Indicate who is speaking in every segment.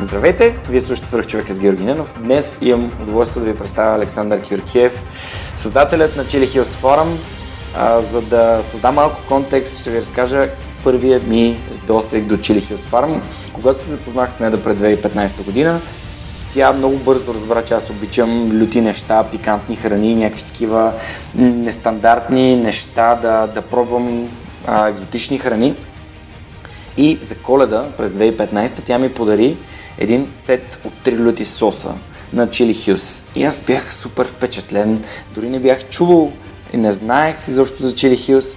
Speaker 1: Здравейте, вие слушате Свърх човека с Георги Ненов. Днес имам удоволствие да ви представя Александър Кюркиев, създателят на Chili Hills Forum. А, за да създам малко контекст, ще ви разкажа първият ми досег до Chili Hills Forum. Когато се запознах с нея пред 2015 година, тя много бързо разбра, че аз обичам люти неща, пикантни храни, някакви такива нестандартни неща, да, да пробвам а, екзотични храни. И за коледа през 2015 тя ми подари един сет от три люти соса на Chili Hughes. И аз бях супер впечатлен, дори не бях чувал и не знаех изобщо за Chili Hughes.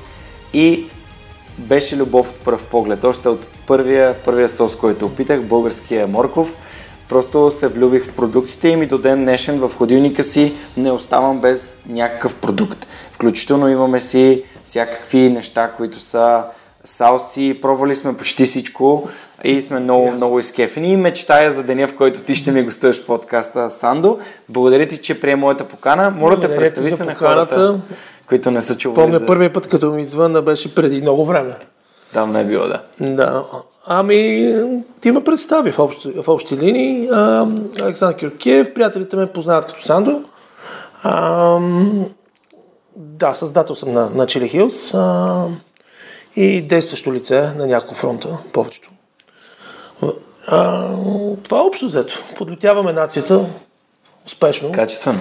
Speaker 1: И беше любов от пръв поглед. Още от първия, първия сос, който опитах, българския морков, просто се влюбих в продуктите им и до ден днешен в ходилника си не оставам без някакъв продукт. Включително имаме си всякакви неща, които са салси, пробвали сме почти всичко и сме много, yeah. много изкефени и мечтая за деня, в който ти ще ми гостуваш в подкаста Сандо. Благодаря ти, че прие моята покана. Моля да представи се на хората, които не са чували.
Speaker 2: Помня за... първият път, като ми звънна, беше преди много време.
Speaker 1: Там не е било, да.
Speaker 2: Да. Ами, ти ме представи в общи, в общи линии. А, Александър Кюркиев, приятелите ме познават като Сандо. А, да, създател съм на, на Chili Hills а, и действащо лице на няколко фронта, повечето. А, това е общо взето. Подлетяваме нацията успешно.
Speaker 1: Качествено.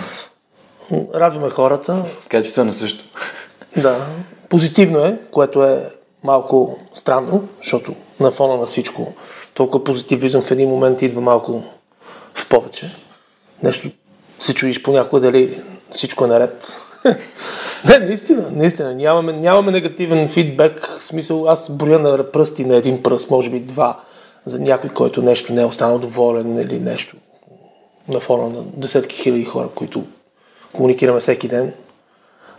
Speaker 2: Радваме хората.
Speaker 1: Качествено също.
Speaker 2: Да. Позитивно е, което е малко странно, защото на фона на всичко толкова позитивизъм в един момент идва малко в повече. Нещо се чуиш понякога дали всичко е наред. Не, наистина, наистина. Нямаме, нямаме негативен фидбек. В смисъл, аз броя на пръсти на един пръст, може би два за някой, който нещо не е останал доволен или нещо на фона на десетки хиляди хора, които комуникираме всеки ден,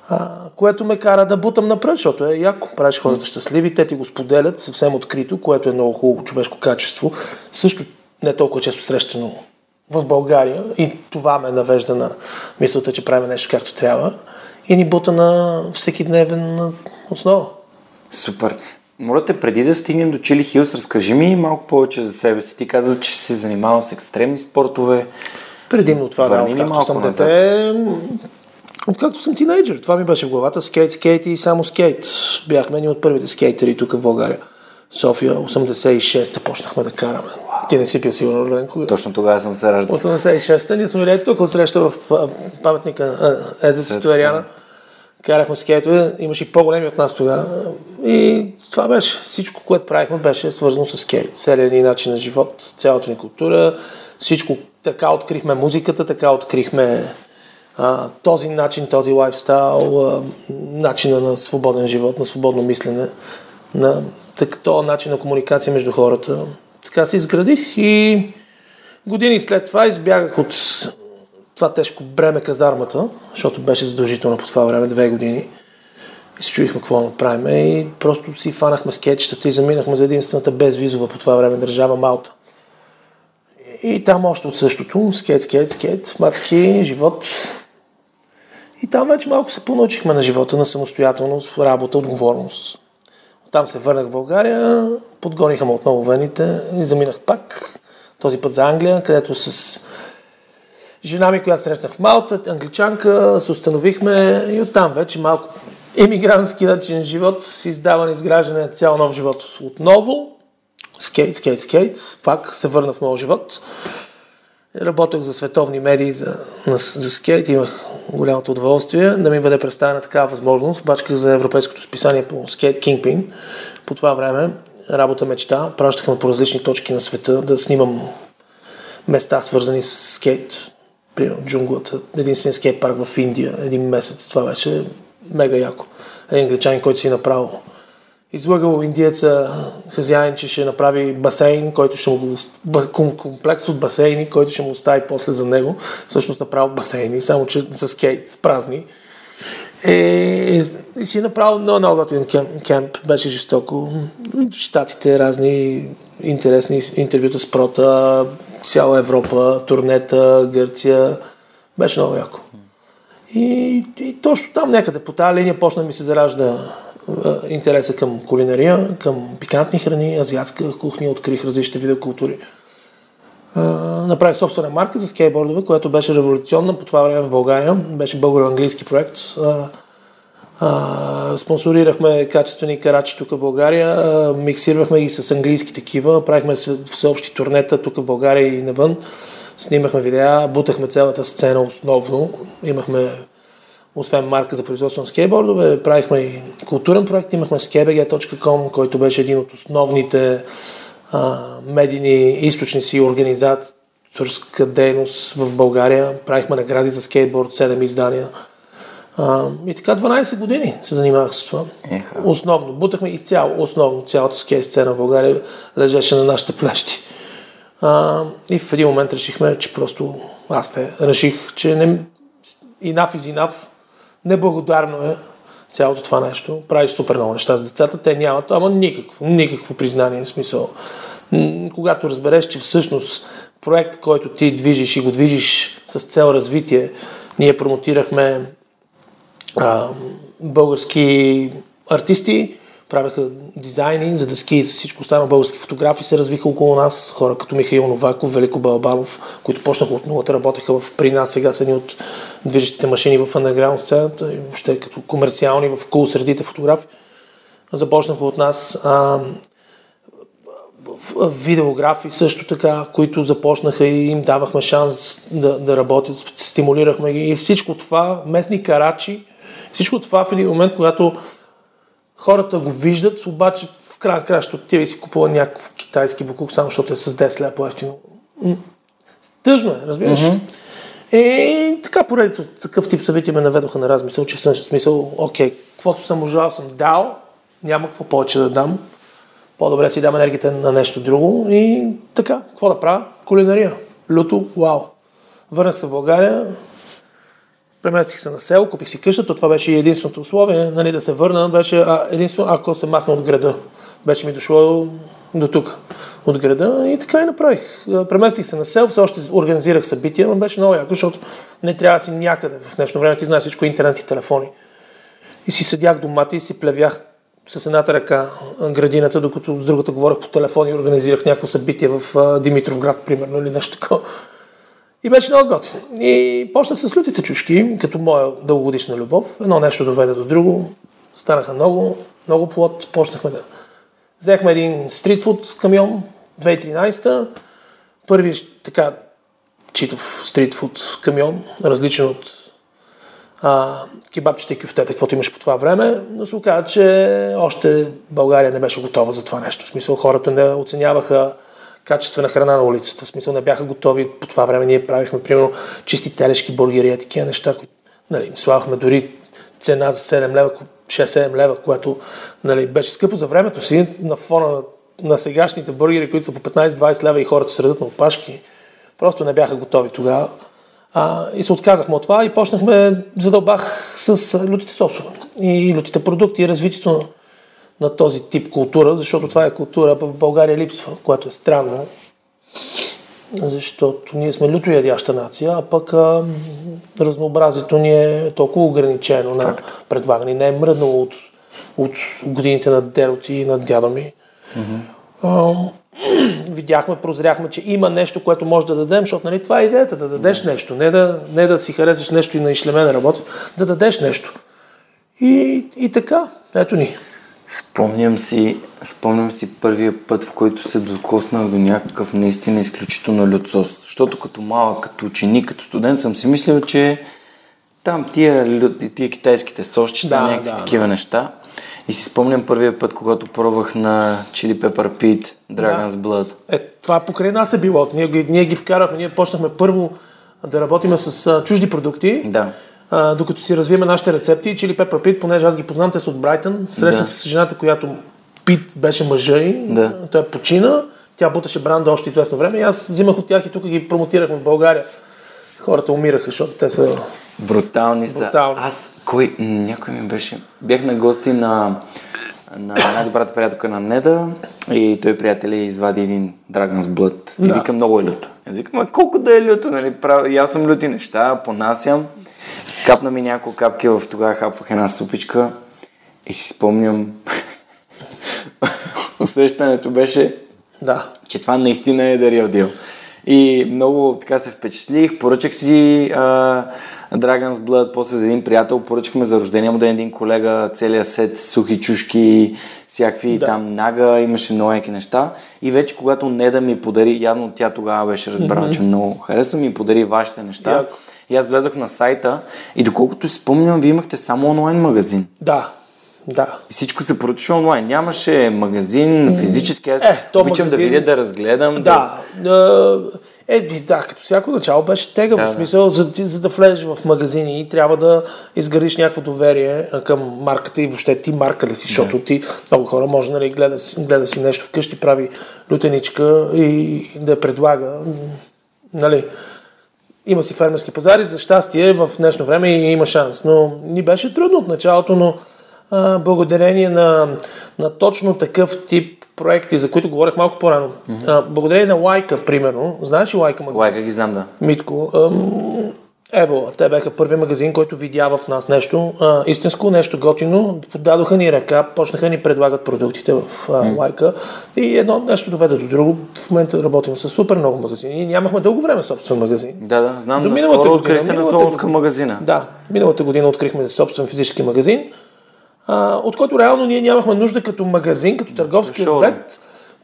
Speaker 2: а, което ме кара да бутам напред, защото е яко. Правиш хората щастливи, те ти го споделят съвсем открито, което е много хубаво човешко качество. Също не толкова често срещано в България и това ме навежда на мисълта, че правим нещо както трябва и ни бута на всеки дневен основа.
Speaker 1: Супер. Моля те, преди да стигнем до Чили Хилс, разкажи ми малко повече за себе си. Ти каза, че се занимавал с екстремни спортове.
Speaker 2: Предимно това, да, откакто съм дете, откакто съм тинейджър. Това ми беше в главата. Скейт, скейт и само скейт. Бяхме ни от първите скейтери тук в България. София, 86-та почнахме да караме. Ти не си пил сигурно роден кога?
Speaker 1: Точно тогава съм се раждал.
Speaker 2: 86-та, ние сме били тук от среща в паметника Езец Туериана карахме скейтове, имаше и по-големи от нас тогава. И това беше. Всичко, което правихме, беше свързано с скейт. Целият ни начин на живот, цялата ни култура, всичко. Така открихме музиката, така открихме а, този начин, този лайфстайл, а, начина на свободен живот, на свободно мислене, на този начин на комуникация между хората. Така се изградих и години след това избягах от това тежко бреме казармата, защото беше задължително по това време, две години. И се чуихме какво да направим. И просто си фанахме скетчетата и заминахме за единствената безвизова по това време държава Малта. И там още от същото, скейт, скейт, скейт, мацки, живот. И там вече малко се понаучихме на живота, на самостоятелност, работа, отговорност. Там се върнах в България, подгониха ме отново вените и заминах пак. Този път за Англия, където с жена ми, която срещнах в Малта, англичанка, се установихме и оттам вече малко емигрантски начин живот, издаване, изграждане на цял нов живот отново. Скейт, скейт, скейт. Пак се върна в моят живот. Работех за световни медии за, за скейт. Имах голямото удоволствие да ми бъде представена такава възможност. Бачках за европейското списание по скейт Kingpin. По това време работа мечта. Пращахме по различни точки на света да снимам места свързани с скейт примерно джунглата, единствения скейт парк в Индия, един месец. Това беше мега яко. Един англичанин, който си е направил излъгал индиеца хазяин, че ще направи басейн, който ще му комплекс от басейни, който ще му остави после за него. Всъщност направил басейни, само че за скейт, празни. Е, и си направил много, много готин кемп, кемп, беше жестоко. Штатите разни интересни интервюта с прота, цяла Европа, турнета, Гърция. Беше много яко. И, и точно там някъде по тази линия почна ми се заражда интереса към кулинария, към пикантни храни, азиатска кухня, открих различни вида култури. направих собствена марка за скейтбордове, която беше революционна по това време в България. Беше българо-английски проект. Спонсорирахме качествени карачи тук в България, миксирахме ги с английски такива, правихме всеобщи турнета тук в България и навън. Снимахме видеа, бутахме цялата сцена основно. Имахме освен марка за производство на скейтбордове, правихме и културен проект, имахме skebg.com, който беше един от основните а, медийни източници и организаторска дейност в България. Правихме награди за скейтборд, 7 издания. А, и така 12 години се занимавах с това. Еха. Основно, бутахме и цяло, основно цялата скейт сцена в България лежеше на нашите плещи. А, и в един момент решихме, че просто аз те реших, че не, enough is enough, Неблагодарно е цялото това нещо. Правиш супер много неща с децата, те нямат, ама никакво, никакво признание, в смисъл. Когато разбереш, че всъщност проект, който ти движиш и го движиш с цел развитие, ние промотирахме а, български артисти, правеха дизайни за дъски и всичко останало. Български фотографи се развиха около нас. Хора като Михаил Новаков, Велико Балабанов, които почнаха от нулата, работеха в, при нас, сега са ни от движещите машини в underground сцената и въобще като комерциални в кул средите фотографи. Започнаха от нас. А, видеографи също така, които започнаха и им давахме шанс да, да работят, стимулирахме ги и всичко това, местни карачи, всичко това в един момент, когато Хората го виждат, обаче в края края ще отива и си купува някакъв китайски букук, само защото е с 10 ля по-ефтино. Тъжно е, разбираш? Mm-hmm. И така поредица от такъв тип събития ме наведоха на размисъл, че в смисъл, окей, каквото съм можал, съм дал, няма какво повече да дам. По-добре си дам енергията на нещо друго и така, какво да правя? Кулинария. Люто, вау. Върнах се в България, преместих се на село, купих си къща, то това беше единственото условие, нали, да се върна, беше а, единствено ако се махна от града. Беше ми дошло до тук, от града и така и направих. Преместих се на село, все още организирах събития, но беше много яко, защото не трябва да си някъде в днешно време, ти знаеш всичко, интернет и телефони. И си седях домата и си плевях с едната ръка градината, докато с другата говорех по телефон и организирах някакво събитие в Димитров град, примерно, или нещо такова. И беше много готин. И почнах с лютите чушки, като моя дългогодишна любов. Едно нещо доведе до друго. Станаха много, много плод. Почнахме да... Взехме един стритфуд камион 2013 Първи така читав стритфуд камион, различен от а, кебабчета и кюфтета, каквото имаш по това време, но се оказа, че още България не беше готова за това нещо. В смисъл хората не оценяваха качествена храна на улицата. В смисъл не бяха готови. По това време ние правихме, примерно, чисти телешки бургери, такива неща, които нали, слагахме дори цена за 7 лева, 6-7 лева, което нали, беше скъпо за времето си, на фона на, на сегашните бургери, които са по 15-20 лева и хората средат на опашки. Просто не бяха готови тогава. А, и се отказахме от това и почнахме, задълбах с лютите сосове и лютите продукти и развитието на този тип култура, защото това е култура в България липсва, което е странно, защото ние сме люто ядяща нация, а пък а, разнообразието ни е толкова ограничено на предлагане. Не е мръднало от, от годините на дедото и на дядо ми. Mm-hmm. А, видяхме, прозряхме, че има нещо, което може да дадем, защото нали, това е идеята, да дадеш нещо, не да, не да си харесаш нещо и на ишлеме работа, да дадеш нещо. И, и така, ето ни.
Speaker 1: Спомням си, спомням си първия път, в който се докоснах до някакъв наистина изключително лют сос. Защото като малък, като ученик, като студент съм си мислил, че там тия, тия китайските сосчета, да, някакви да, такива да. неща. И си спомням първия път, когато пробвах на Chili Pepper Pete, Dragon's да. Blood.
Speaker 2: Е, това покрай нас е било. Ние, ние ги вкарахме, ние почнахме първо да работиме с а, чужди продукти.
Speaker 1: Да
Speaker 2: докато си развиеме нашите рецепти. Чили Пепър Пит, понеже аз ги познавам, те са от Брайтън. Срещнах да. се с жената, която Пит беше мъжа й,
Speaker 1: Да.
Speaker 2: той почина, тя буташе бранда още известно време и аз взимах от тях и тук ги промотирахме в България. Хората умираха, защото те са...
Speaker 1: Брутални са.
Speaker 2: Брутални.
Speaker 1: Аз, кой, някой ми беше, бях на гости на, на най-добрата приятелка на Неда и той приятели извади един Dragon's Blood. И
Speaker 2: Да.
Speaker 1: вика, много е люто. Аз викам, а колко да е люто, нали? И аз съм люти неща, понасям. Капна ми няколко капки, в тогава хапвах една супичка и си спомням усещането беше,
Speaker 2: Да.
Speaker 1: че това наистина е The Real Deal. И много така се впечатлих, поръчах си а, Dragon's Blood, после за един приятел, поръчахме за рождения му ден един колега, целият сет, сухи чушки, всякакви
Speaker 2: Да.
Speaker 1: там нага, имаше много яки неща. И вече когато Неда ми подари, явно тя тогава беше разбрала, че много харесва, ми подари вашите неща.
Speaker 2: Яко.
Speaker 1: И аз влезах на сайта и доколкото си спомням, вие имахте само онлайн магазин.
Speaker 2: Да. Да.
Speaker 1: И всичко се поръчаше онлайн. Нямаше магазин, физически. Аз
Speaker 2: Е, то
Speaker 1: обичам да
Speaker 2: магазин-
Speaker 1: видя, да разгледам.
Speaker 2: Да. Е, е, да, като всяко начало беше тегаво.
Speaker 1: Да,
Speaker 2: в
Speaker 1: да.
Speaker 2: смисъл, за, за да влезеш в магазини и трябва да изградиш някакво доверие към марката и въобще ти марка ли си, защото ти много хора може нали, гледа, гледа си нещо вкъщи, прави лютеничка и да я предлага. Нали, има си фермерски пазари, за щастие в днешно време и има шанс. Но ни беше трудно от началото, но а, благодарение на, на точно такъв тип проекти, за които говорех малко по-рано. А, благодарение на Лайка, примерно. Знаеш ли Лайка?
Speaker 1: Лайка ги знам, да.
Speaker 2: Митко. Ам, Ево, те бяха първи магазин, който видя в нас нещо а, истинско, нещо готино. Подадоха ни ръка, почнаха ни предлагат продуктите в а, лайка. И едно нещо доведе до друго. В момента работим с супер много магазини. И нямахме дълго време собствен магазин.
Speaker 1: Да, да, знам.
Speaker 2: До миналата година,
Speaker 1: открихте на
Speaker 2: миналата
Speaker 1: Солонска
Speaker 2: година.
Speaker 1: магазина.
Speaker 2: Да, миналата година открихме собствен физически магазин, а, от който реално ние нямахме нужда като магазин, като търговски обект,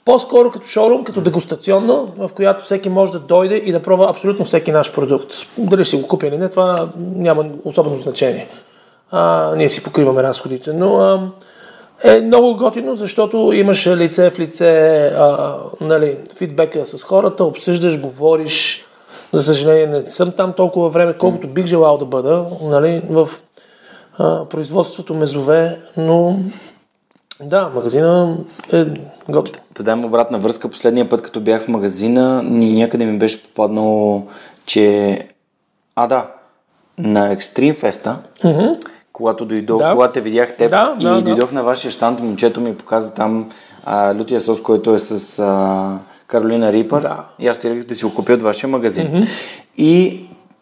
Speaker 2: по-скоро като шоурум, като дегустационна, в която всеки може да дойде и да пробва абсолютно всеки наш продукт. Дали си го купи или не, това няма особено значение. А, ние си покриваме разходите, но а, е много готино, защото имаш лице в лице а, нали, фидбека с хората, обсъждаш, говориш. За съжаление не съм там толкова време, колкото бих желал да бъда нали, в а, производството мезове, но да, магазина е готин.
Speaker 1: Да дам обратна връзка. Последния път, като бях в магазина, някъде ми беше попаднало, че... А, да, на Extreme Festa, когато дойдох,
Speaker 2: Да.
Speaker 1: когато те видях теб
Speaker 2: Да,
Speaker 1: и
Speaker 2: да, да.
Speaker 1: дойдох на вашия щант, момчето ми показа там а, лютия сос, който е с а, Каролина Рипър.
Speaker 2: Да.
Speaker 1: И аз отидох да си го купя от вашия магазин. И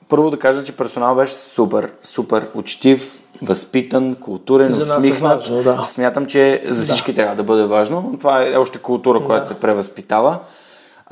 Speaker 1: първо да кажа, че персонал беше супер, супер учтив, възпитан, културен,
Speaker 2: За е
Speaker 1: усмихнат.
Speaker 2: важно, да.
Speaker 1: Смятам, че за всички трябва да бъде важно. но Това е още култура, която се превъзпитава.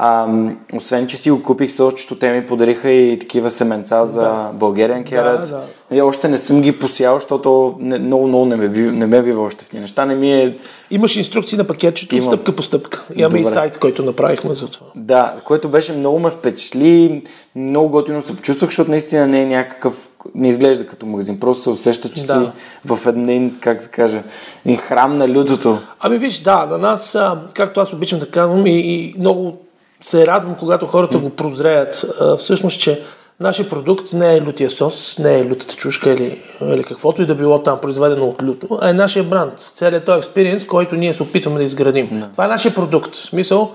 Speaker 1: А, освен, че си го купих сочето, те ми подариха и такива семенца за Българиан керат.
Speaker 2: да.
Speaker 1: Нали, още не съм ги посял, защото не, много, много не ме, бива, не ме бива още в тези неща. Не ми е...
Speaker 2: Имаш инструкции на пакетчето,
Speaker 1: Имам.
Speaker 2: стъпка по стъпка. Имаме и сайт, който направихме за това.
Speaker 1: Да, което беше много ме впечатли, много готино се почувствах, защото наистина не е някакъв, не изглежда като магазин, просто се усеща, че
Speaker 2: Да.
Speaker 1: си в един, как да кажа, един храм на лютото.
Speaker 2: Ами виж, да, на нас, както аз обичам да казвам и, и много се радвам, когато хората го прозреят, всъщност, че нашия продукт не е лютия сос, не е лютата чушка или, или каквото и да било там произведено от люто, а е нашия бранд, целият този експириенс, който ние се опитваме да изградим. Това е нашия продукт. В смисъл,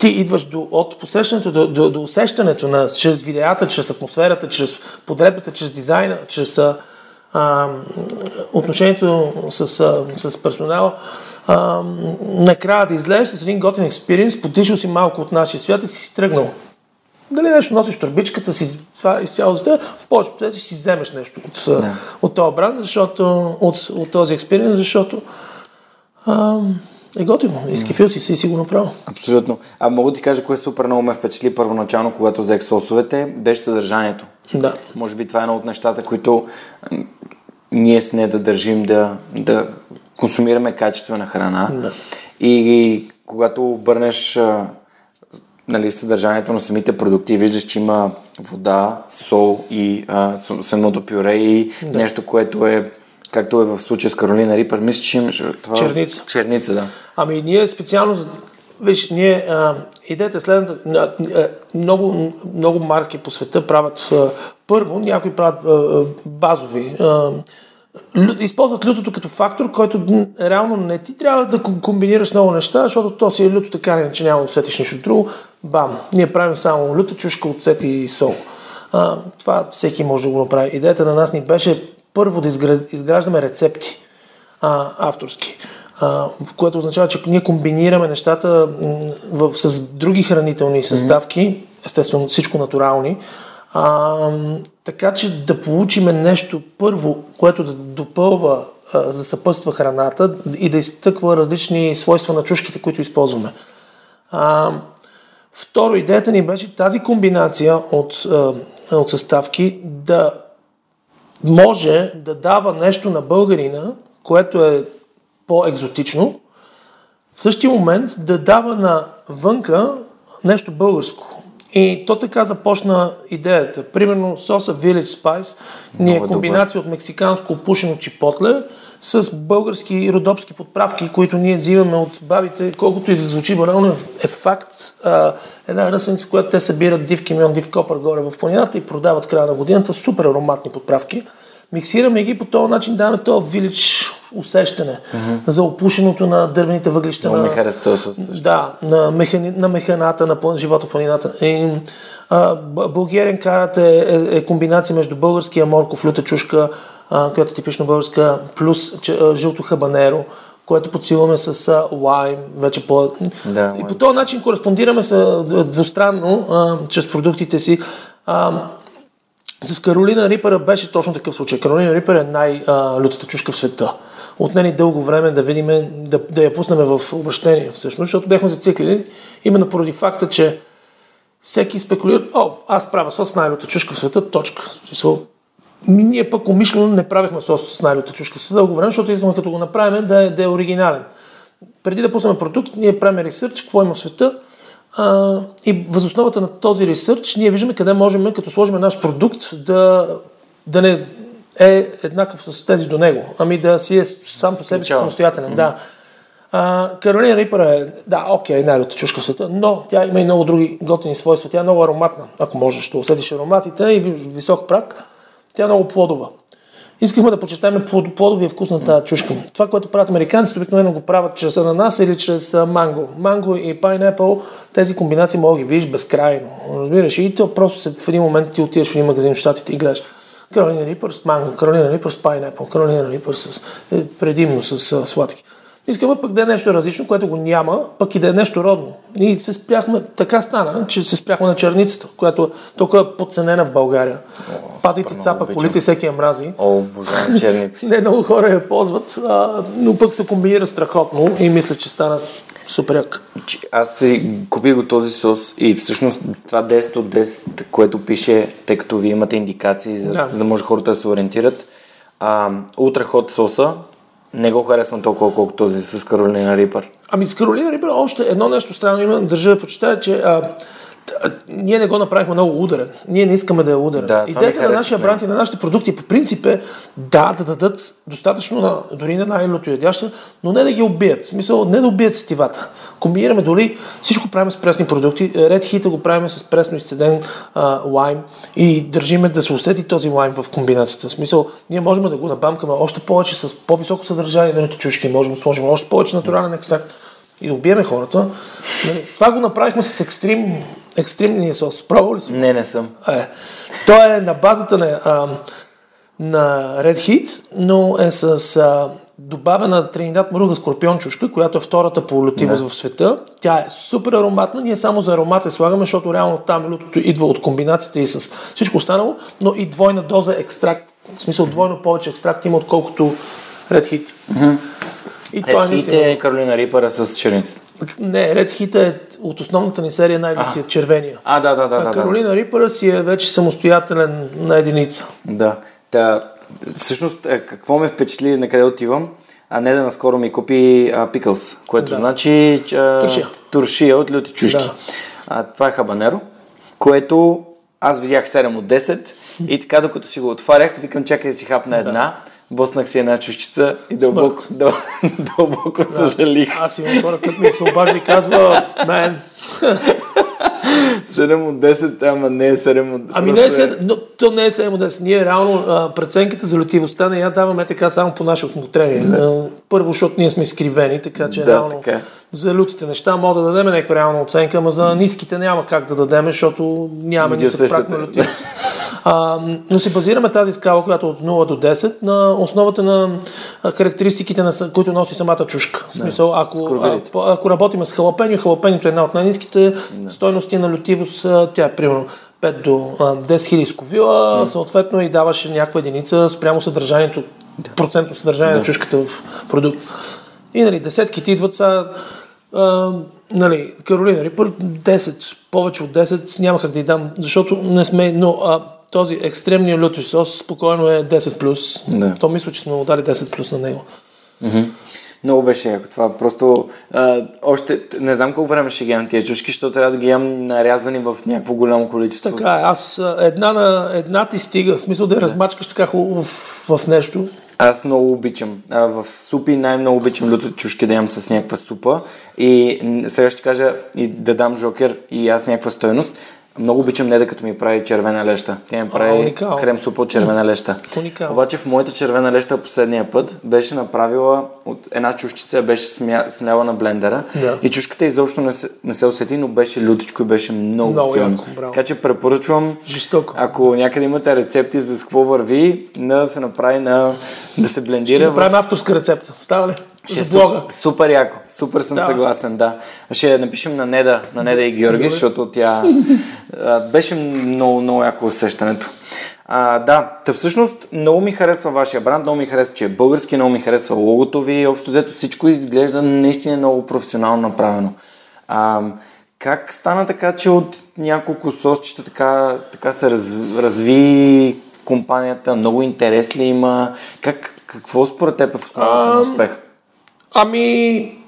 Speaker 2: ти идваш до, от посрещането до, до, до усещането на, чрез видеята, чрез атмосферата, чрез подредбата, чрез дизайна, чрез а, а, отношението с, а, с персонала. А, накрая да излезеш с един готин експириенс, потишил си малко от нашия свят и си си тръгнал. Дали нещо носиш турбичката си, това е изцяло за в повечето си вземеш нещо от, да. от този бранд, защото, от, от този експириенс, защото а, е готино. Изкефил си се и си го направил.
Speaker 1: Абсолютно. А мога да ти кажа, кое супер много ме впечатли първоначално, когато взех сосовете, беше съдържанието.
Speaker 2: Да.
Speaker 1: Може би това е едно от нещата, които ние с нея да държим да, да консумираме качествена храна.
Speaker 2: Да.
Speaker 1: И, когато обърнеш нали, съдържанието на самите продукти, виждаш, че има вода, сол и а, самото пюре и да. нещо, което е както е в случая с Каролина Рипър, мисля, че имаше това...
Speaker 2: Черница.
Speaker 1: Черница, да.
Speaker 2: Ами ние специално, виж, ние, а, идеята е следната, много, много марки по света правят, а, първо някои правят а, базови, а, използват лютото като фактор, който реално не ти трябва да комбинираш много неща, защото то си е люто така, че няма да усетиш нищо друго. Бам! Ние правим само люта, чушка, оцет и сол. А, това всеки може да го направи. Идеята на нас ни беше първо да изграждаме рецепти а, авторски, а, което означава, че ние комбинираме нещата в, с други хранителни съставки, естествено всичко натурални, а, така че да получиме нещо първо, което да допълва, а, да съпътства храната и да изтъква различни свойства на чушките, които използваме. А, второ, идеята ни беше тази комбинация от, от съставки да може да дава нещо на българина, което е по-екзотично, в същия момент да дава на вънка нещо българско. И то така започна идеята. Примерно соса Village Spice ни е комбинация от мексиканско опушено чипотле с български родопски подправки, които ние взимаме от бабите, колкото и да звучи банално, е факт. А, една ръсеница, която те събират див кимион, див копър горе в планината и продават края на годината, супер ароматни подправки. Миксираме ги по този начин, даваме този вилич усещане mm-hmm. за опушеното на дървените въглища.
Speaker 1: Много
Speaker 2: на,
Speaker 1: ми хареса
Speaker 2: Да, на, механи, на механата, на план, живота в планината. И, а, българен карат е, е, е, комбинация между българския морков, люта чушка, а, която е типично българска, плюс че, а, жълто хабанеро, което подсилваме с а, лайм, вече по...
Speaker 1: Да,
Speaker 2: и по този начин кореспондираме с, двустранно, а, чрез продуктите си. А, с Каролина Рипър беше точно такъв случай. Каролина Рипър е най-лютата чушка в света. Отнени дълго време да видим, да, да я пуснем в обращение всъщност, защото бяхме зациклили именно поради факта, че всеки спекулира, о, аз правя сос с най-люта чушка в света, точка. Ние пък умишлено не правихме сос с най-люта чушка в света дълго време, защото искаме като го направим да е, да е оригинален. Преди да пуснем продукт, ние правим ресърч, какво има в света, а, и възосновата на този ресърч ние виждаме къде можем, като сложим наш продукт, да, да не е еднакъв с тези до него, ами да си е сам по себе си самостоятелен. Mm-hmm. Да. А, Каролина Рипър е, да, окей, най-лята чушка в света, но тя има и много други готини свойства. Тя е много ароматна, ако можеш да усетиш ароматите и висок прак. Тя е много плодова. Искахме да почетаме плодовия вкус на тази чушка. Това, което правят американците, обикновено го правят чрез ананас или чрез манго. Манго и пайнепъл, тези комбинации мога ги видиш безкрайно. Разбираш? И то просто се, в един момент ти отиваш в един магазин в Штатите и гледаш Каролина Рипър с манго, Каролина Рипър с пайнепъл, Каролина Рипър с, е, предимно с сладки. Искаме пък да е нещо различно, което го няма, пък и да е нещо родно. И се спряхме, така стана, че се спряхме на черницата, която тук е подценена в България. Падайте цапа колите, всеки я мрази.
Speaker 1: О, обожавам черници.
Speaker 2: Не много хора я ползват, а, но пък се комбинира страхотно и мисля, че стана супер як.
Speaker 1: Аз си купих го този сос и всъщност това 10 от 10, което пише, тъй като вие имате индикации, за, да. за да може хората да се ориентират. А, ултрахот соса, не го харесвам толкова, колкото този с Каролина Рипър.
Speaker 2: Ами с Каролина Рипър още едно нещо странно има, държа да почитая, че а, ние не го направихме много ударен. Ние не искаме да е ударен. Да, Идеята на нашия бранд и на нашите продукти по принцип е да, да дадат достатъчно на, дори на най-лото ядяща, но не да ги убият. В смисъл, не да убият сетивата. Комбинираме дори всичко правим с пресни продукти. Red Heat го правим с пресно изцеден а, лайм и държиме да се усети този лайм в комбинацията. В смисъл, ние можем да го набамкаме още повече с по-високо съдържание на чушки, можем да сложим още повече натурален екстракт и да убиеме хората. Нали, това го направихме с екстрим, екстримния сос. Пробвал ли си?
Speaker 1: Не, не съм.
Speaker 2: Е. Той е на базата на, а, на Red Heat, но е с а, добавена Тринидад Маруга скорпион чушка, която е втората по да. в света. Тя е супер ароматна. Ние само за аромата слагаме, защото реално там лютото идва от комбинацията и с всичко останало, но и двойна доза екстракт. В смисъл двойно повече екстракт има, отколкото Red Heat. Mm-hmm.
Speaker 1: И Red е наистина... е Каролина Рипъра с черница.
Speaker 2: Не, Red Heat е от основната ни серия най-лютия, червения.
Speaker 1: А, да, да, да. А
Speaker 2: да, Каролина да. Рипъра си е вече самостоятелен на единица.
Speaker 1: Да. Та, всъщност, е, какво ме впечатли на къде отивам? А не да наскоро ми купи пикълс, което да. значи а, туршия. туршия от люти чушки. Да. А, това е хабанеро, което аз видях 7 от 10 и така докато си го отварях, викам чакай да си хапна една. Да боснах си една чушчица и дълбоко, дъл, дълбоко да. съжалих.
Speaker 2: Аз имам хора, които ми се обажда и казва, мен.
Speaker 1: 7 от 10, ама не е 7 от 10.
Speaker 2: Ами не е 7, но то не е 7 от 10. Ние реално а, преценката за летивостта не я даваме така само по наше осмотрение. Да. Първо, защото ние сме изкривени, така че
Speaker 1: Да,
Speaker 2: реално
Speaker 1: така е.
Speaker 2: за лютите неща мога да дадем някаква реална оценка, ама за ниските няма как да дадем, защото нямаме нисък прак на лютивост. А, но си базираме тази скала, която от 0 до 10, на основата на характеристиките, на, които носи самата чушка. В смисъл, ако, а, ако работим с халапеньо, халапенито е една от най-низките стойности на лютивост, тя е примерно 5 до а, 10 хиляди сковила, съответно и даваше някаква единица спрямо съдържанието, процентно съдържание на чушката в продукт. И нали, десетките идват са, а, нали, Каролина Рипър, 10, повече от 10 няма как да й дам, защото не сме, но а, този екстремния лютив сос спокойно е 10 плюс.
Speaker 1: Да.
Speaker 2: То мисля, че сме му дали 10 плюс на него.
Speaker 1: Много беше яко това. Просто а, още не знам колко време ще ги ям тия чушки, защото трябва да ги ям нарязани в някакво голямо количество.
Speaker 2: Така е, аз една, на, една ти стига, в смисъл да я размачкаш така хубаво в, в нещо.
Speaker 1: Аз много обичам. А, в супи най-много обичам люто чушки да ям с някаква супа. И сега ще кажа и да дам жокер и аз някаква стойност. Много обичам не да като ми прави червена леща. Тя ми прави
Speaker 2: уникално.
Speaker 1: крем супа от червена леща.
Speaker 2: Уникално.
Speaker 1: Обаче в моята червена леща последния път беше направила от една чушчица, беше смя, смляла на блендера
Speaker 2: Да.
Speaker 1: и чушката изобщо не се, не се усети, но беше лютичко и беше много,
Speaker 2: Много
Speaker 1: силно.
Speaker 2: яко, браво.
Speaker 1: така че препоръчвам
Speaker 2: Жестоко.
Speaker 1: ако някъде имате рецепти за с какво върви, да се направи на да се блендира.
Speaker 2: Ще направим авторска рецепта. Става ли?
Speaker 1: Ще е
Speaker 2: За блога.
Speaker 1: супер, супер яко. Супер съм
Speaker 2: Да.
Speaker 1: съгласен, да. Ще напишем на Неда, на Неда и Георги, защото тя беше много, много яко усещането. А, да, та всъщност много ми харесва вашия бранд, много ми харесва, че е български, много ми харесва логото ви, общо взето всичко изглежда наистина много професионално направено. А, как стана така, че от няколко сосчета така, така се раз, разви компанията, много интерес ли има? Как, какво според теб е в основата на
Speaker 2: Ам,
Speaker 1: успех?
Speaker 2: Ами,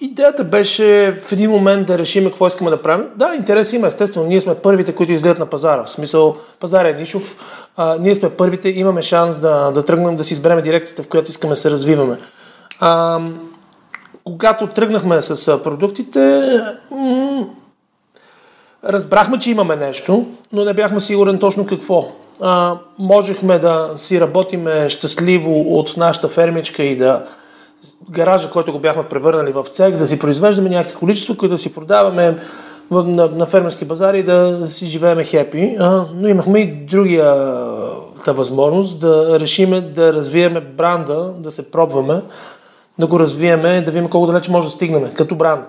Speaker 2: идеята беше в един момент да решим какво искаме да правим. Да, интерес има, естествено. Ние сме първите, които излизат на пазара. В смисъл, пазар е нишов. А, ние сме първите, имаме шанс да, да тръгнем да си изберем дирекцията, в която искаме да се развиваме. А, когато тръгнахме с продуктите, м- разбрахме, че имаме нещо, но не бяхме сигурен точно какво. А, можехме да си работиме щастливо от нашата фермичка и да гаража, който го бяхме превърнали в цех, да си произвеждаме някакви количества, които да си продаваме на, на фермерски базари и да си живееме хепи. Но имахме и другата възможност да решиме да развиеме бранда, да се пробваме, да го развиеме, да видим колко далече може да стигнем като бранд.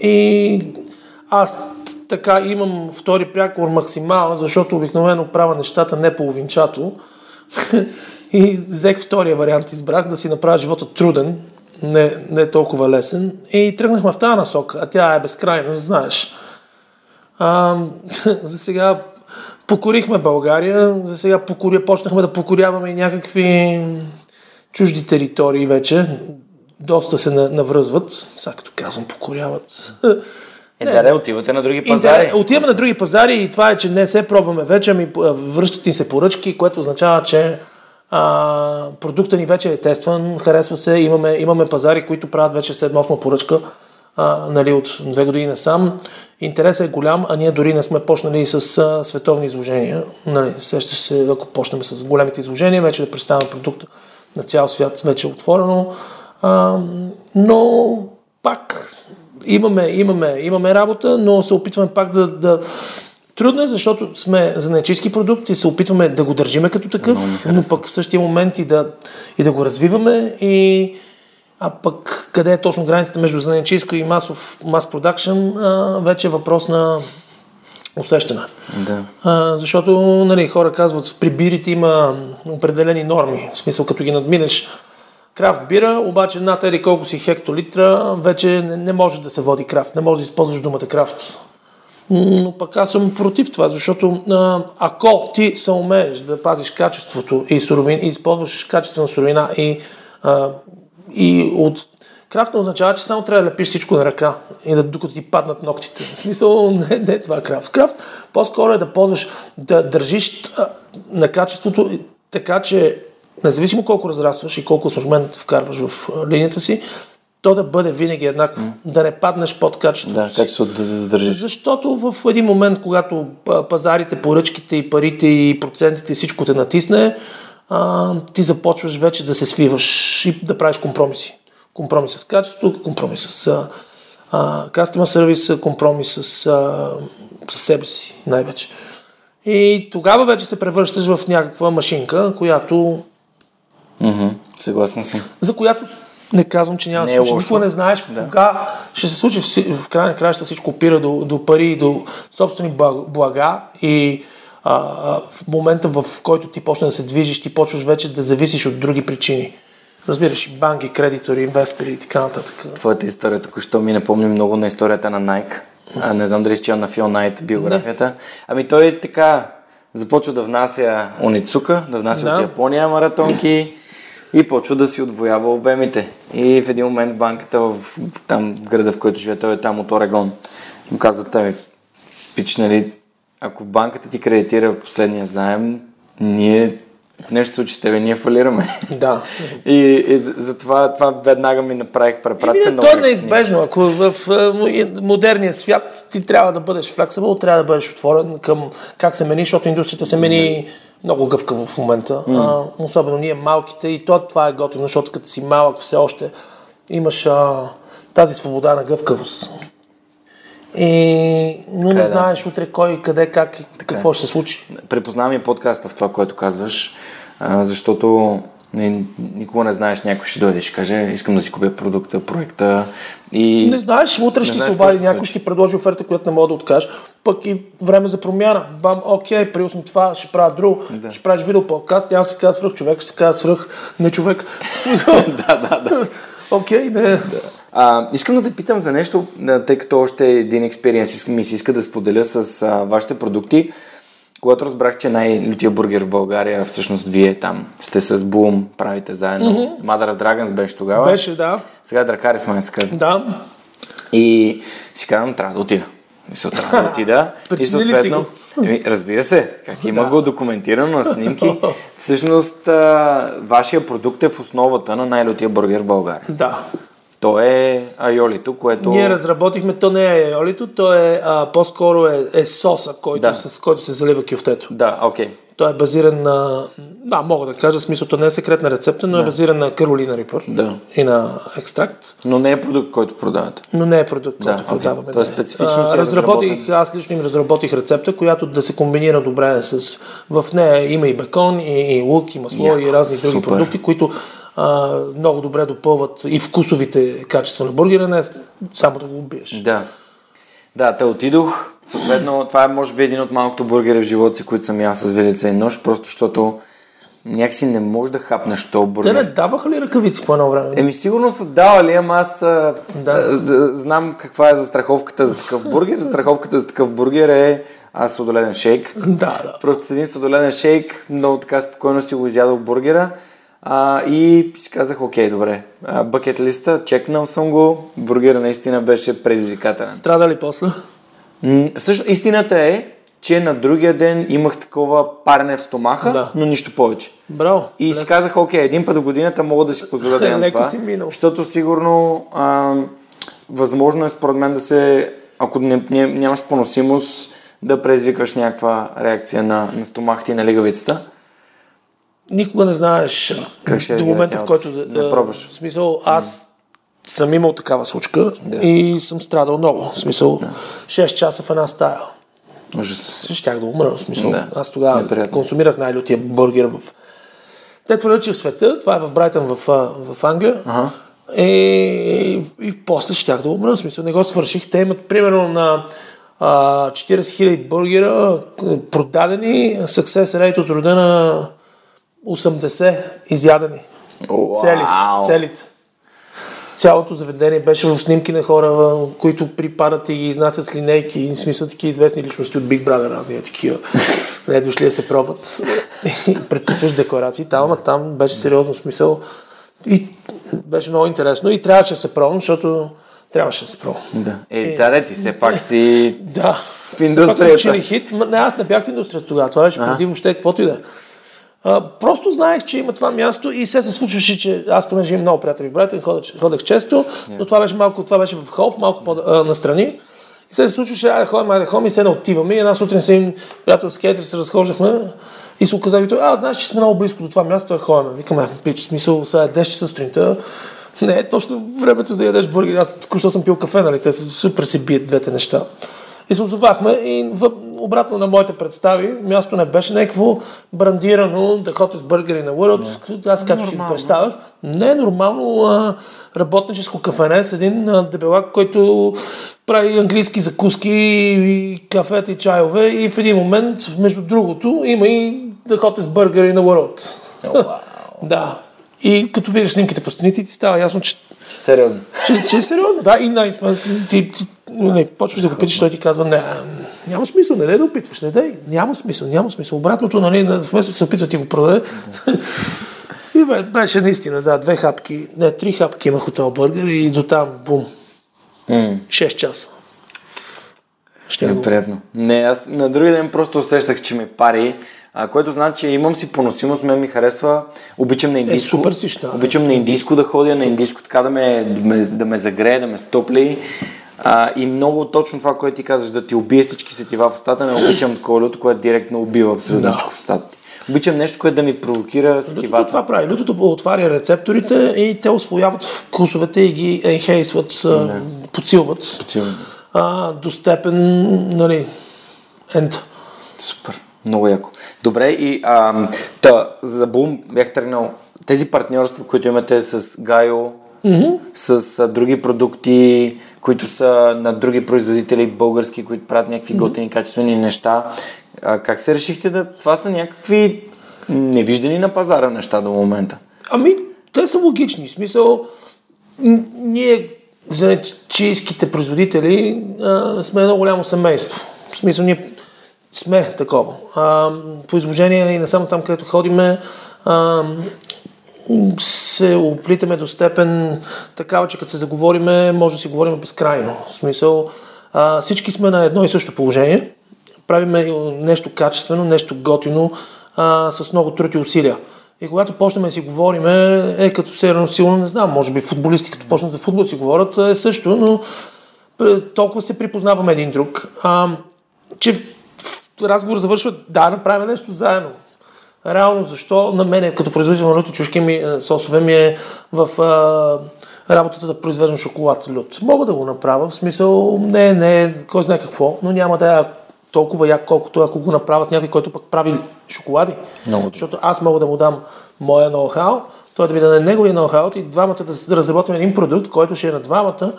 Speaker 2: И аз така имам втори прякор максимално, защото обикновено правя нещата не половинчато. и взех втория вариант, избрах да си направя живота труден, не, не толкова лесен. И тръгнахме в тази насока, а тя е безкрайна, знаеш. А, за сега покорихме България, за сега покоря, почнахме да покоряваме и някакви чужди територии вече. Доста се на- навръзват. Сега като казвам покоряват.
Speaker 1: Е, да, да, отивате на други пазари.
Speaker 2: Интерес, отиваме на други пазари и това е, че не се пробваме вече, ами връщат ни се поръчки, което означава, че а, продукта ни вече е тестван, харесва се, имаме, имаме пазари, които правят вече 7-8 поръчка а, нали, от две години насам. Интересът е голям, а ние дори не сме почнали с а, световни изложения. Нали, сещаш се, ако почнем с големите изложения, вече да представяме продукта на цял свят, вече е отворено. А, но пак имаме, имаме, имаме работа, но се опитваме пак да, да... Трудно е, защото сме за нечистки продукт и се опитваме да го държиме като такъв, но пък в същия момент и да, и да го развиваме и а пък къде е точно границата между занечийско и масов, мас продакшн, вече е въпрос на усещане.
Speaker 1: Да.
Speaker 2: А, защото нали, хора казват, при бирите има определени норми. В смисъл, като ги надминеш крафт бира, обаче над еди колко си хектолитра, вече не, не може да се води крафт. Не може да използваш думата крафт. Но пък аз съм против това, защото а, ако ти се умееш да пазиш качеството и, суровин, и използваш качествена суровина и, а, и от Крафт означава, че само трябва да лепиш всичко на ръка и да, докато ти паднат ногтите. В смисъл, не, не е това крафт. Крафт по-скоро е да ползваш, да държиш а, на качеството така, че независимо колко разрастваш и колко асортимент вкарваш в линията си, то да бъде винаги еднакво. Mm. Да не паднеш под качеството
Speaker 1: Да,
Speaker 2: си.
Speaker 1: качеството да задържиш.
Speaker 2: Защото в един момент, когато пазарите, поръчките и парите и процентите и всичко те натисне, а, ти започваш вече да се свиваш и да правиш компромиси. Компромис с качеството, компромис с а, а, customer service, компромис с, а, с себе си най-вече. И тогава вече се превръщаш в някаква машинка, която,
Speaker 1: Мгм, Съгласен съм.
Speaker 2: за която не казвам, че няма да
Speaker 1: Не
Speaker 2: се случи. Никога не знаеш
Speaker 1: Да.
Speaker 2: кога ще се случи. В край на краища всичко опира до, до пари и до собствени бла- блага. И а, в момента, в който ти почне да се движиш, ти почваш вече да зависиш от други причини. Разбираш, и банки, кредитори, инвестори и така нататък.
Speaker 1: Твоята история току-що ми напомни много на историята на Nike. А, не знам дали чел на Фил Найт биографията. Ами той така започва да внася уницука, да внася
Speaker 2: Да.
Speaker 1: от Япония маратонки и почва да си отвоява обемите. И в един момент банката в, в там в града, в който живее, той е там от Орегон, му казват, ами, пич, нали, ако банката ти кредитира последния заем, ние, ако нещо случи с тебе, ние фалираме.
Speaker 2: Да.
Speaker 1: И, и за- затова това веднага ми направих препратка.
Speaker 2: Еми,
Speaker 1: много
Speaker 2: то е неизбежно. Ако в модерния свят ти трябва да бъдеш флексибъл, трябва да бъдеш отворен към как се мени, защото индустрията се мени много гъвкаво в момента. А, особено ние малките и то това е готино, защото като си малък все още имаш а, тази свобода на гъвкавост. И, но не
Speaker 1: е, да.
Speaker 2: знаеш утре кой, къде, как и какво ще се случи.
Speaker 1: Препознавам и подкаста в това, което казваш, а, защото не, никога не знаеш, някой ще дойде и ще каже, искам да ти купя продукта, проекта и...
Speaker 2: Не знаеш, утре ще се обади някой, ще ти предложи оферта, която не мога да откажеш. Пък и време за промяна. Бам, окей, приел съм това, ще правя друго.
Speaker 1: Да.
Speaker 2: Ще правиш видео подкаст, няма да се казва свръх човек, ще се казва свръх не човек.
Speaker 1: Да, да, да.
Speaker 2: Окей, не.
Speaker 1: А, искам да те питам за нещо, да, тъй като още един експириенс ми се иска да споделя с а, вашите продукти. Когато разбрах, че най-лютия бургер в България, всъщност вие там сте с Boom, правите заедно. Mm-hmm. Mother of Dragons беше тогава.
Speaker 2: Беше, да.
Speaker 1: Сега Дракарис май се казва.
Speaker 2: Да.
Speaker 1: И си казвам, трябва да отида. Мисля, трябва да отида. и
Speaker 2: го?
Speaker 1: Еми, разбира се, как има го документирано на снимки. Всъщност, а, вашия продукт е в основата на най-лютия бургер в България.
Speaker 2: Да.
Speaker 1: То е айолито, което...
Speaker 2: Ние разработихме, то не е олито, то е а, по-скоро е, е соса, който,
Speaker 1: Да.
Speaker 2: с който се залива кюфтето.
Speaker 1: Да, окей.
Speaker 2: Той е базиран на, да, мога да кажа, в смисъл, то не е секретна рецепта, но е базиран на Каролина Рипър
Speaker 1: Да.
Speaker 2: и на екстракт.
Speaker 1: Но не е продукт, който продавате.
Speaker 2: но не е продукт,
Speaker 1: Да,
Speaker 2: който
Speaker 1: окей.
Speaker 2: продаваме.
Speaker 1: Тоест
Speaker 2: не.
Speaker 1: специфично
Speaker 2: А,
Speaker 1: си е
Speaker 2: разработих,
Speaker 1: разработен.
Speaker 2: аз лично им разработих рецепта, която да се комбинира добре с... В нея има и бекон, и, и лук, и масло,
Speaker 1: Яко,
Speaker 2: и разни други
Speaker 1: супер.
Speaker 2: продукти, които а, много добре допълват и вкусовите качества на бургера, не само да го убиеш.
Speaker 1: Да. Да, те отидох. Съответно, това е може би един от малкото бургери в живота си, които съм ял с вилица и нож, просто защото някакси не можеш да хапнеш
Speaker 2: Те
Speaker 1: бургер.
Speaker 2: не даваха ли ръкавици по едно време?
Speaker 1: Еми сигурно са давали, ама аз
Speaker 2: Да.
Speaker 1: а, да, знам каква е застраховката за такъв бургер. Застраховката за такъв бургер е а, сладоледен шейк.
Speaker 2: Да, да.
Speaker 1: Просто един сладоледен шейк, много така спокойно си го изядал бургера. А, и си казах, окей, добре. А, Бъкет листа, чекнал съм го. Бургера наистина беше предизвикателен.
Speaker 2: Страда ли после?
Speaker 1: М, Също истината е, че на другия ден имах такова парене в стомаха,
Speaker 2: Да.
Speaker 1: но нищо повече.
Speaker 2: Браво.
Speaker 1: И си казах, окей, един път в годината мога да си позволя да имам
Speaker 2: Леко
Speaker 1: това.
Speaker 2: си минал.
Speaker 1: Защото сигурно а, възможно е според мен да се, ако не, не, нямаш поносимост, да предизвикаш някаква реакция на, на стомахата и на лигавицата.
Speaker 2: Никога не знаеш
Speaker 1: Как ще
Speaker 2: до момента, в който
Speaker 1: си. Не
Speaker 2: а,
Speaker 1: пробваш.
Speaker 2: В смисъл, аз съм имал такава случка и съм страдал много. В смисъл, 6 часа в една стая.
Speaker 1: Ужас.
Speaker 2: Щях да умра, в смисъл.
Speaker 1: Да.
Speaker 2: Аз тогава
Speaker 1: Неприятно.
Speaker 2: консумирах най-лютия бургер в... Те твърдят, че в света, това е в Брайтън в, в Англия,
Speaker 1: Ага.
Speaker 2: и, и после щях да умра, в смисъл не го свърших. Те имат примерно на а, 40 000 бургера продадени, success rate от рода на 80 изядени. Целите,
Speaker 1: Уау.
Speaker 2: целите. Цялото заведение беше в снимки на хора, които припадат и ги изнасят с линейки, и в смисъл такива известни личности от Big Brother, разни такива. Не дошли да се пробват. Предписваш декларации там, ама там беше сериозно смисъл. И беше много интересно и трябваше да се пробвам, защото трябваше да се пробвам.
Speaker 1: Да. Е, да, да, ти все пак си...
Speaker 2: Да.
Speaker 1: В индустрията.
Speaker 2: Пак съм хит. Не, аз не бях в индустрията тогава. Това беше преди въобще каквото и да е. А, просто знаех, че има това място и се се случваше, че аз понеже имам много приятели в Брайтън, ходех, ходех често, но това беше малко, това беше в Холф, малко по-настрани. И се случваше, айде ходим, айде ходим и се не отиваме. И една сутрин с един приятел с кетри се разхождахме и се оказа, а, знаеш, че сме много близко до това място, е ходим. Викаме, пич, смисъл, сега е 10 часа сутринта. Не е точно времето да ядеш бургери. Аз току-що съм пил кафе, нали? Те супер си бият двете неща. И се озовахме и в, обратно на моите представи, място не беше някакво брандирано, да ходя с бъргери на World. Аз както си го представях. Не е нормално а, работническо кафене с един а, дебелак, който прави английски закуски и кафета и чайове и в един момент, между другото, има и да ходя с бъргери на World.
Speaker 1: Wow.
Speaker 2: да. И като видиш снимките по стените, ти става ясно, че
Speaker 1: Сериозно.
Speaker 2: че, че е сериозно, да, и най ти, ти не, почваш да го питаш, той ти казва, не, няма смисъл, не дай да опитваш, не дай, няма смисъл, няма смисъл. Обратното, нали, вместо да се опитва ти го продаде. и бе, беше наистина, да, две хапки, не, три хапки имах от този бъргер и до там, бум,
Speaker 1: М.
Speaker 2: 6 часа. Ще го...
Speaker 1: Неприятно. Не, аз на други ден просто усещах, че ме пари, а, което значи, че имам си поносимост, мен ми харесва, обичам на индийско.
Speaker 2: супер си, да.
Speaker 1: Обичам на индийско да ходя, на индийско така да ме, да ме, да ме загрее, да ме стопли. А, и много точно това, което ти казваш, да ти убие всички сетива в устата, не обичам такова люто, което директно убива абсолютно
Speaker 2: Да.
Speaker 1: всичко в устата ти. Обичам нещо, което да ми провокира
Speaker 2: Лютото
Speaker 1: сетивата.
Speaker 2: това прави. Лютото отваря рецепторите и те освояват вкусовете и ги енхейсват, а, подсилват
Speaker 1: Силно.
Speaker 2: а, до степен, нали, end.
Speaker 1: Супер. Много яко. Добре, и а, та, за Бум бях тръгнал. Тези партньорства, които имате с Гайо, mm-hmm. с а, други продукти, които са на други производители български, които правят някакви mm-hmm. готини, качествени неща. А, как се решихте да... Това са някакви невиждани на пазара неща до момента.
Speaker 2: Ами, те са логични. В смисъл, ние, зеленчийските производители, а, сме едно голямо семейство. В смисъл, ние сме такова. А, по изложение и не само там, където ходиме, а, се оплитаме до степен такава, че като се заговориме, може да си говорим безкрайно. В смисъл, а, всички сме на едно и също положение. Правиме нещо качествено, нещо готино, а, с много труд и усилия. И когато почнем да си говорим, е като се едно силно, не знам, може би футболисти, като почнат за футбол си говорят, е също, но пр- толкова се припознаваме един друг, а, че разговор завършва, да, направим нещо заедно. Реално защо на мене, като производител на люти чушки ми, е, сосове ми е в а, работата да произвеждам шоколад лют. Мога да го направя, в смисъл не, не, кой знае какво, но няма да е толкова як, колкото ако го направя с някой, който пък прави шоколади.
Speaker 1: Много.
Speaker 2: Защото аз мога да му дам моя ноу-хау, той да ми даде неговия ноу-хау и двамата да разработим един продукт, който ще е на двамата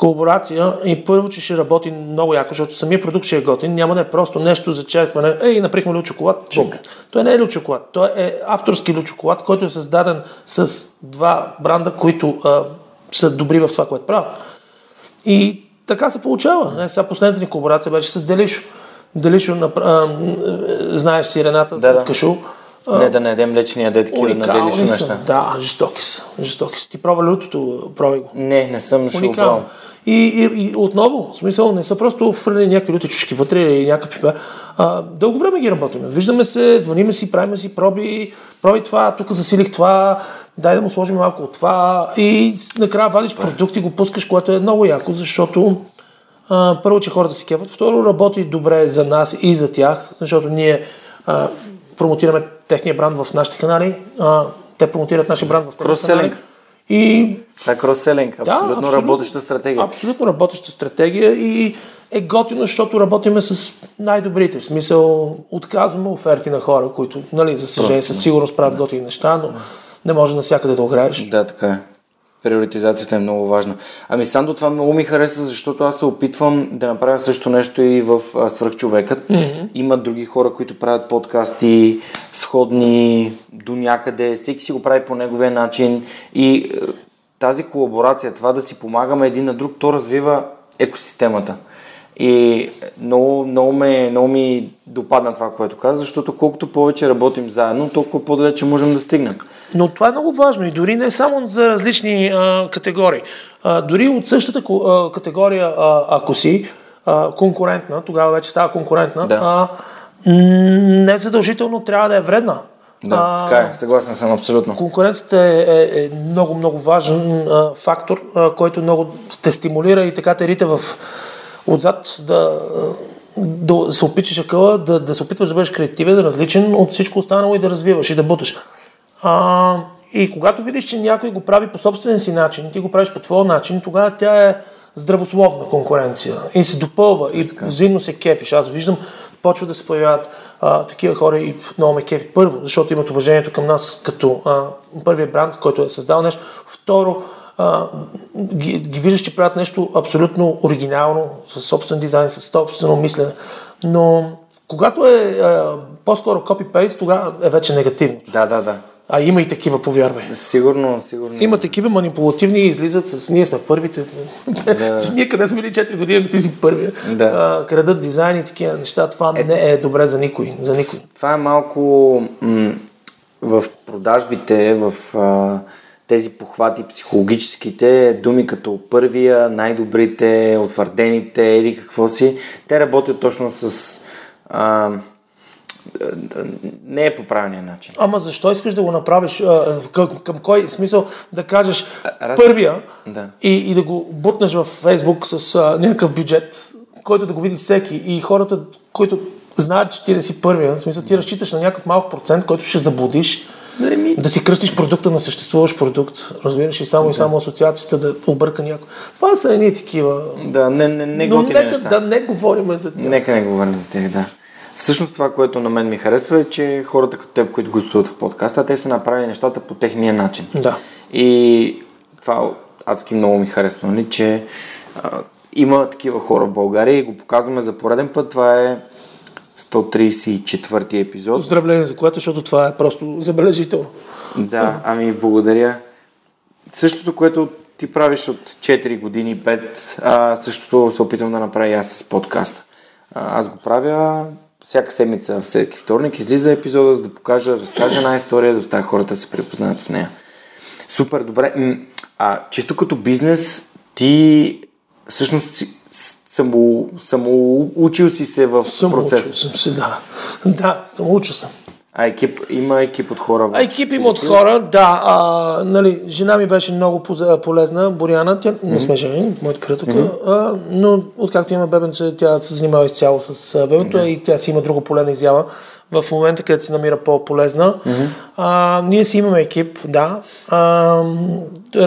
Speaker 2: колаборация и първо, че ще работи много яко, защото самия продукт ще е готин, няма да е просто нещо за черкване. Ей, наприхме лют шоколад. Бум. Той не е лют шоколад, той е авторски лют шоколад, който е създаден с два бранда, които а, са добри в това, което правят. И така се получава. Не, сега последната ни колаборация беше с Делишо. Делишо, а, знаеш си Рената
Speaker 1: Да,
Speaker 2: от
Speaker 1: да.
Speaker 2: Кашу.
Speaker 1: Не да не ядем лечни яде такива на
Speaker 2: Уникални
Speaker 1: делишни
Speaker 2: са.
Speaker 1: неща.
Speaker 2: Да, жестоки са. Жестоки са. Ти пробва лютото, пробвай го.
Speaker 1: Не, не съм, ще го
Speaker 2: Уникално.
Speaker 1: пробвам.
Speaker 2: И, и, и отново, в смисъл, не са просто фърли някакви люти чушки вътре или някакви пипа. А, дълго време ги работиме. Виждаме се, звъниме си, правиме си проби, проби това, тук засилих това, дай да му сложим малко от това и накрая вадиш продукт и го пускаш, което е много яко, защото а, първо, че хората си кефат, второ, работи добре за нас и за тях, защото ние а, промотираме техния бранд в нашите канали, а, те промотират нашия бранд в техните канали. И
Speaker 1: Това е кросселинг, абсолютно, работеща стратегия.
Speaker 2: Абсолютно работеща стратегия и е готино, защото работиме с най-добрите. В смисъл, отказваме оферти на хора, които, нали, за съжаление, със сигурност правят готини неща, но не може навсякъде да ограеш.
Speaker 1: Да, така е. Приоритизацията е много важна. Ами Сандо, това много ми хареса, защото аз се опитвам да направя също нещо и в а, Свръхчовекът. Mm-hmm. Има други хора, които правят подкасти, сходни до някъде. Всеки си го прави по неговия начин. И тази колаборация, това да си помагаме един на друг, то развива екосистемата. И много, много, ме, много ми допадна това, което каза, защото колкото повече работим заедно, толкова по-далече можем да стигнем.
Speaker 2: Но това е много важно и дори не само за различни а, категории. А, дори от същата а, категория, а, ако си а, конкурентна, тогава вече става конкурентна,
Speaker 1: Да.
Speaker 2: а, не задължително трябва да е вредна.
Speaker 1: Да,
Speaker 2: А,
Speaker 1: така е, съгласен съм абсолютно.
Speaker 2: Конкуренцията е, е, е много, много важен а, фактор, а, който много те стимулира и така те рита в отзад да, да се опиташ акъла, да, да се опитваш да бъдеш креативен, различен от всичко останало и да развиваш и да буташ. А, и когато видиш, че някой го прави по собствен си начин, ти го правиш по твоя начин, тогава тя е здравословна конкуренция и се допълва и взаимно се кефиш. Аз виждам, почва да се появяват а, такива хора и много ме кефи. Първо, защото имат уважението към нас като а, първият бранд, който е създал нещо. Второ, а, ги, ги виждаш, че правят нещо абсолютно оригинално, с собствен дизайн, с собствено мислене. Но когато е а, по-скоро копипейст, тогава е вече негативно.
Speaker 1: Да, да, да.
Speaker 2: А има и такива, повярвай.
Speaker 1: Сигурно, сигурно.
Speaker 2: Има такива манипулативни излизат с ние сме първите.
Speaker 1: Да.
Speaker 2: ние къде сме били 4 години, ако ти си първия.
Speaker 1: Да.
Speaker 2: А, крадат дизайн и такива неща. Това не е добре за никой. За никой.
Speaker 1: Това е малко м- в продажбите, в а, тези похвати психологическите, думи като първия, най-добрите, утвърдените или какво си, те работят точно с... А, не е по правилния начин.
Speaker 2: Ама защо искаш да го направиш? Към, към кой смисъл да кажеш
Speaker 1: раз-
Speaker 2: първия
Speaker 1: Да.
Speaker 2: и, и да го бутнеш в Фейсбук с а, някакъв бюджет, който да го види всеки и хората, които знаят, че ти да си първия, в смисъл ти разчиташ на някакъв малък процент, който ще заблудиш, да си кръстиш продукта на съществуващ продукт, разбираш и само и само асоциацията да обърка някой. Това са едни такива.
Speaker 1: Да, не, не, не
Speaker 2: Но нека
Speaker 1: неща.
Speaker 2: да не говорим за тях.
Speaker 1: Нека не говорим за тях, да. Всъщност това, което на мен ми харесва е, че хората като теб, които гостуват в подкаста, те са направили нещата по техния начин.
Speaker 2: Да.
Speaker 1: И това адски много ми харесва, нали, че а, има такива хора в България и го показваме за пореден път. Това е 134 епизод.
Speaker 2: Поздравление за което, защото това е просто забележително.
Speaker 1: Да, ами благодаря. Същото, което ти правиш от 4 години, 5, а, същото се опитвам да направя и аз с подкаста. А, аз го правя всяка седмица, всеки вторник, излиза епизода, за да покажа, разкажа една история, да оставя хората да се препознаят в нея. Супер, добре. А, чисто като бизнес, ти всъщност само, само учил си се в
Speaker 2: Съм
Speaker 1: процеса.
Speaker 2: съм се, да. Да, съм учил съм.
Speaker 1: А екип, има екип от хора. в
Speaker 2: А екип има от хора, да. А, нали, жена ми беше много полезна, Боряна, тя не сме жени, моята приятелка, а, но откакто има бебенце, тя се занимава изцяло с бебето и тя си има друга полезна изява в момента, където се намира по-полезна. А, ние си имаме екип, да. А,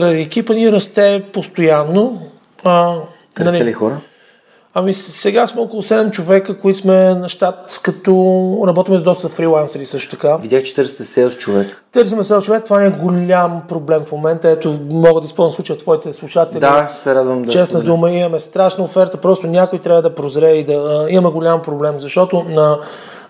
Speaker 2: екипа ни расте постоянно. А,
Speaker 1: Търсите ли хора?
Speaker 2: Ами сега сме около 7 човека, които сме на щат, като работим с доста фрилансери също така.
Speaker 1: Видях, че търсите селс човек.
Speaker 2: Търсиме сел човек, това не е голям проблем в момента. Ето, мога да използвам случая твоите слушатели.
Speaker 1: Да, се радвам да
Speaker 2: Честна
Speaker 1: споделя.
Speaker 2: дума, имаме страшна оферта, просто някой трябва да прозре и да а, имаме голям проблем, защото на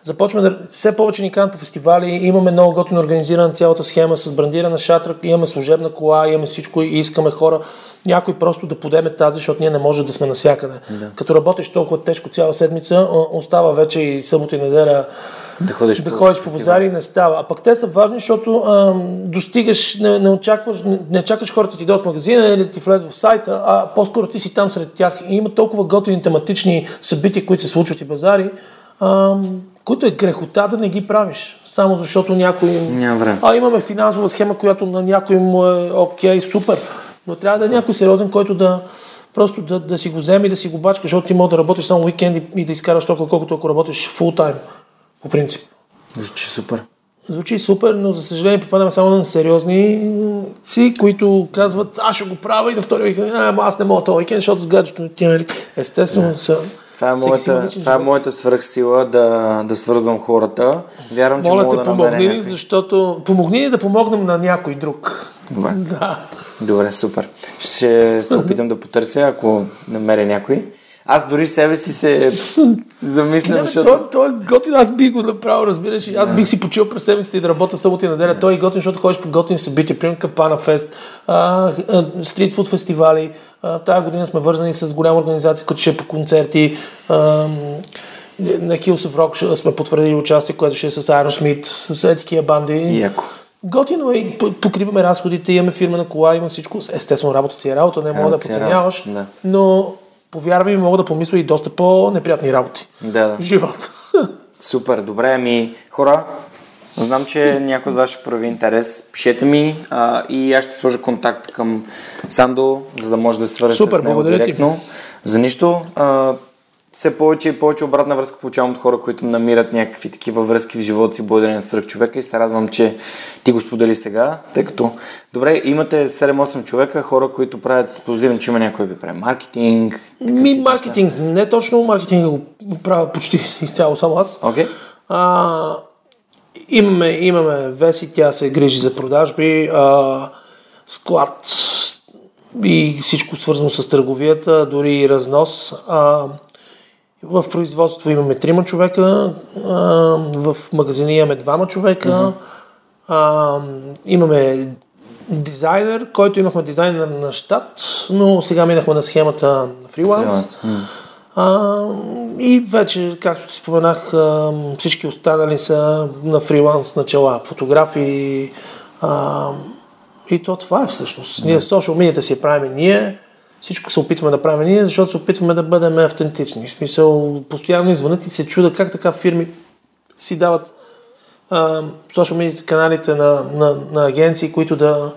Speaker 2: Започваме да... Все повече ни канат по фестивали, имаме много готино организирана цялата схема с брандирана шатра, имаме служебна кола, имаме всичко и искаме хора, някой просто да подеме тази, защото ние не може да сме навсякъде. Да. Като работиш толкова тежко цяла седмица, остава вече и събота и неделя
Speaker 1: Да ходиш
Speaker 2: да
Speaker 1: по
Speaker 2: ходиш по базари не става. А пък те са важни, защото а, достигаш, не, не, очакваш, не, не чакаш хората ти да от магазина или да ти влезат в сайта, а по-скоро ти си там сред тях. И има толкова готини тематични събития, които се случват и базари, а, които е грехота да не ги правиш. Само защото някой...
Speaker 1: Няма време.
Speaker 2: А имаме финансова схема, която на някой му е окей, супер. Но трябва да е някой сериозен, който да просто да, да си го вземе и да си го бачка, защото ти може да работиш само уикенди и да изкараш толкова, колкото ако работиш фул тайм, по принцип.
Speaker 1: Звучи супер.
Speaker 2: Звучи супер, но за съжаление попадаме само на сериозни си, които казват, аз ще го правя и на втория уикенд, ама аз не мога този уикенд, защото с гаджето нали, естествено са.
Speaker 1: Това е, моята, това е моята свръхсила да, да свързвам хората. Вярвам, че
Speaker 2: Моля
Speaker 1: мога
Speaker 2: те,
Speaker 1: да
Speaker 2: помогни ни, защото помогни ни да помогнем на някой друг.
Speaker 1: Добре.
Speaker 2: Да.
Speaker 1: Добре, супер. Ще се опитам да потърся, ако намеря някой. Аз дори себе си се, се замислям,
Speaker 2: Не, бе,
Speaker 1: защото...
Speaker 2: той, той е готин, аз бих го направил, разбираш. Аз бих си почил през седмицата и да работя събота и неделя. Той е готин, защото ходиш по готини събития, примерно Капана Фест, стритфуд фестивали. А, тая година сме вързани с голяма организация, която ще е по концерти. А, на Hills of Rock сме потвърдили участие, което ще е с Aerosmith, с е такива банди.
Speaker 1: Яко.
Speaker 2: Готино е, покриваме разходите, имаме фирма на кола, има всичко. Естествено, работа си е работа, не мога да
Speaker 1: е
Speaker 2: подценяваш,
Speaker 1: да.
Speaker 2: но повярвай мога да помисля и доста по-неприятни работи
Speaker 1: Да, да.
Speaker 2: в живота.
Speaker 1: Супер, добре, ами хора, Знам, че някой от вас ще прояви интерес. Пишете ми а, и аз ще сложа контакт към Сандо, за да може да свържете
Speaker 2: Супер,
Speaker 1: с него
Speaker 2: благодаря ти.
Speaker 1: директно. За нищо. А, все повече и повече обратна връзка получавам от хора, които намират някакви такива връзки в живота си благодарение на свръх човека и се радвам, че ти го сподели сега, тъй като добре, имате 7-8 човека, хора, които правят, подозирам, че има някой ви прави маркетинг.
Speaker 2: Ми, маркетинг, не точно маркетинга го правя почти изцяло само аз.
Speaker 1: неща.
Speaker 2: А, имаме, имаме Веси, тя се грижи за продажби, а, склад и всичко свързано с търговията, дори и разнос. А, в производство имаме трима човека, а, в магазини имаме двама човека, а, имаме дизайнер, който имахме дизайнер на щат, но сега минахме на схемата на фриланс. А, и вече, както споменах, а, всички останали са на фриланс начала. Фотографии. А, и то това е всъщност. Ние социал медията си правим ние, всичко се опитваме да правим ние, защото се опитваме да бъдем автентични. В смисъл, постоянно извънят и се чуда как така фирми си дават социал медиите каналите на, на, на агенции, които да,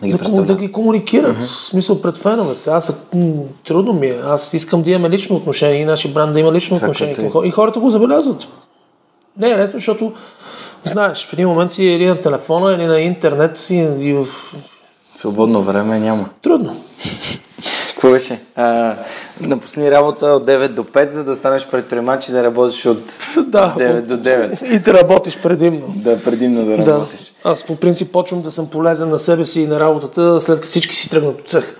Speaker 1: Да ги
Speaker 2: да, да ги комуникират. В смисъл пред феновете. Аз трудно ми е. Аз искам да имаме лично отношение и нашия бранд да има лично
Speaker 1: Това
Speaker 2: отношение
Speaker 1: като
Speaker 2: към
Speaker 1: е.
Speaker 2: И хората го забелязват. Не е лесно, защото знаеш, в един момент си или на телефона, или на интернет и, и в...
Speaker 1: Свободно време няма.
Speaker 2: Трудно.
Speaker 1: Беше? А, напусни работа от 9 до 5, за да станеш предприемач и да работиш от
Speaker 2: Да,
Speaker 1: 9 до 9.
Speaker 2: И да работиш предимно.
Speaker 1: Да, предимно да
Speaker 2: Да.
Speaker 1: работиш.
Speaker 2: Аз по принцип почвам да съм полезен на себе си и на работата, след като всички си тръгнат от цех.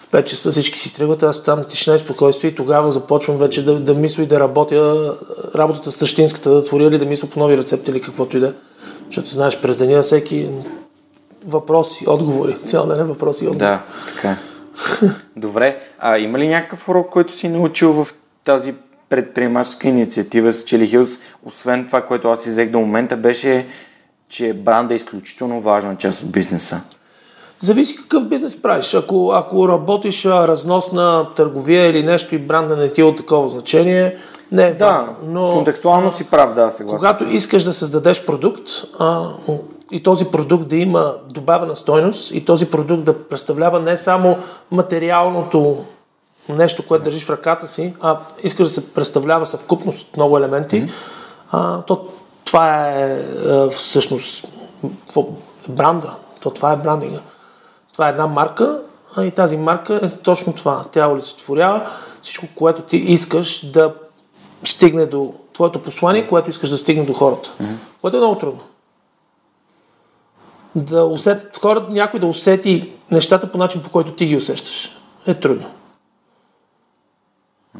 Speaker 2: В 5 часа всички си тръгват, аз там тишина и спокойствие и тогава започвам вече да, да мисля и да работя работата същинската, да творя или да мисля по нови рецепти или каквото и да. е. Защото знаеш, през деня всеки въпроси, отговори, цял ден е въпроси и отговори.
Speaker 1: Да, така. Добре, а има ли някакъв урок, който си научил в тази предприемаческа инициатива с Chili Hills, освен това, което аз изех до момента, беше, че бранда е изключително важна част от бизнеса.
Speaker 2: Зависи какъв бизнес правиш. Ако, ако работиш разносна търговия или нещо и бранда не ти е от такова значение, не е
Speaker 1: Да,
Speaker 2: важно. но
Speaker 1: контекстуално си прав, да, съгласен.
Speaker 2: когато искаш да създадеш продукт а, и този продукт да има добавена стойност и този продукт да представлява не само материалното нещо, което държиш в ръката си, а искаш да се представлява съвкупност от много елементи, а, то това е а, всъщност какво? бранда. То това е брандинга. Това е една марка а, и тази марка е точно това. Тя олицетворява всичко, което ти искаш да стигне до твоето послание, което искаш да стигне до хората. Което е много трудно. Да усетят хората, някой да усети нещата по начин, по който ти ги усещаш. Е трудно.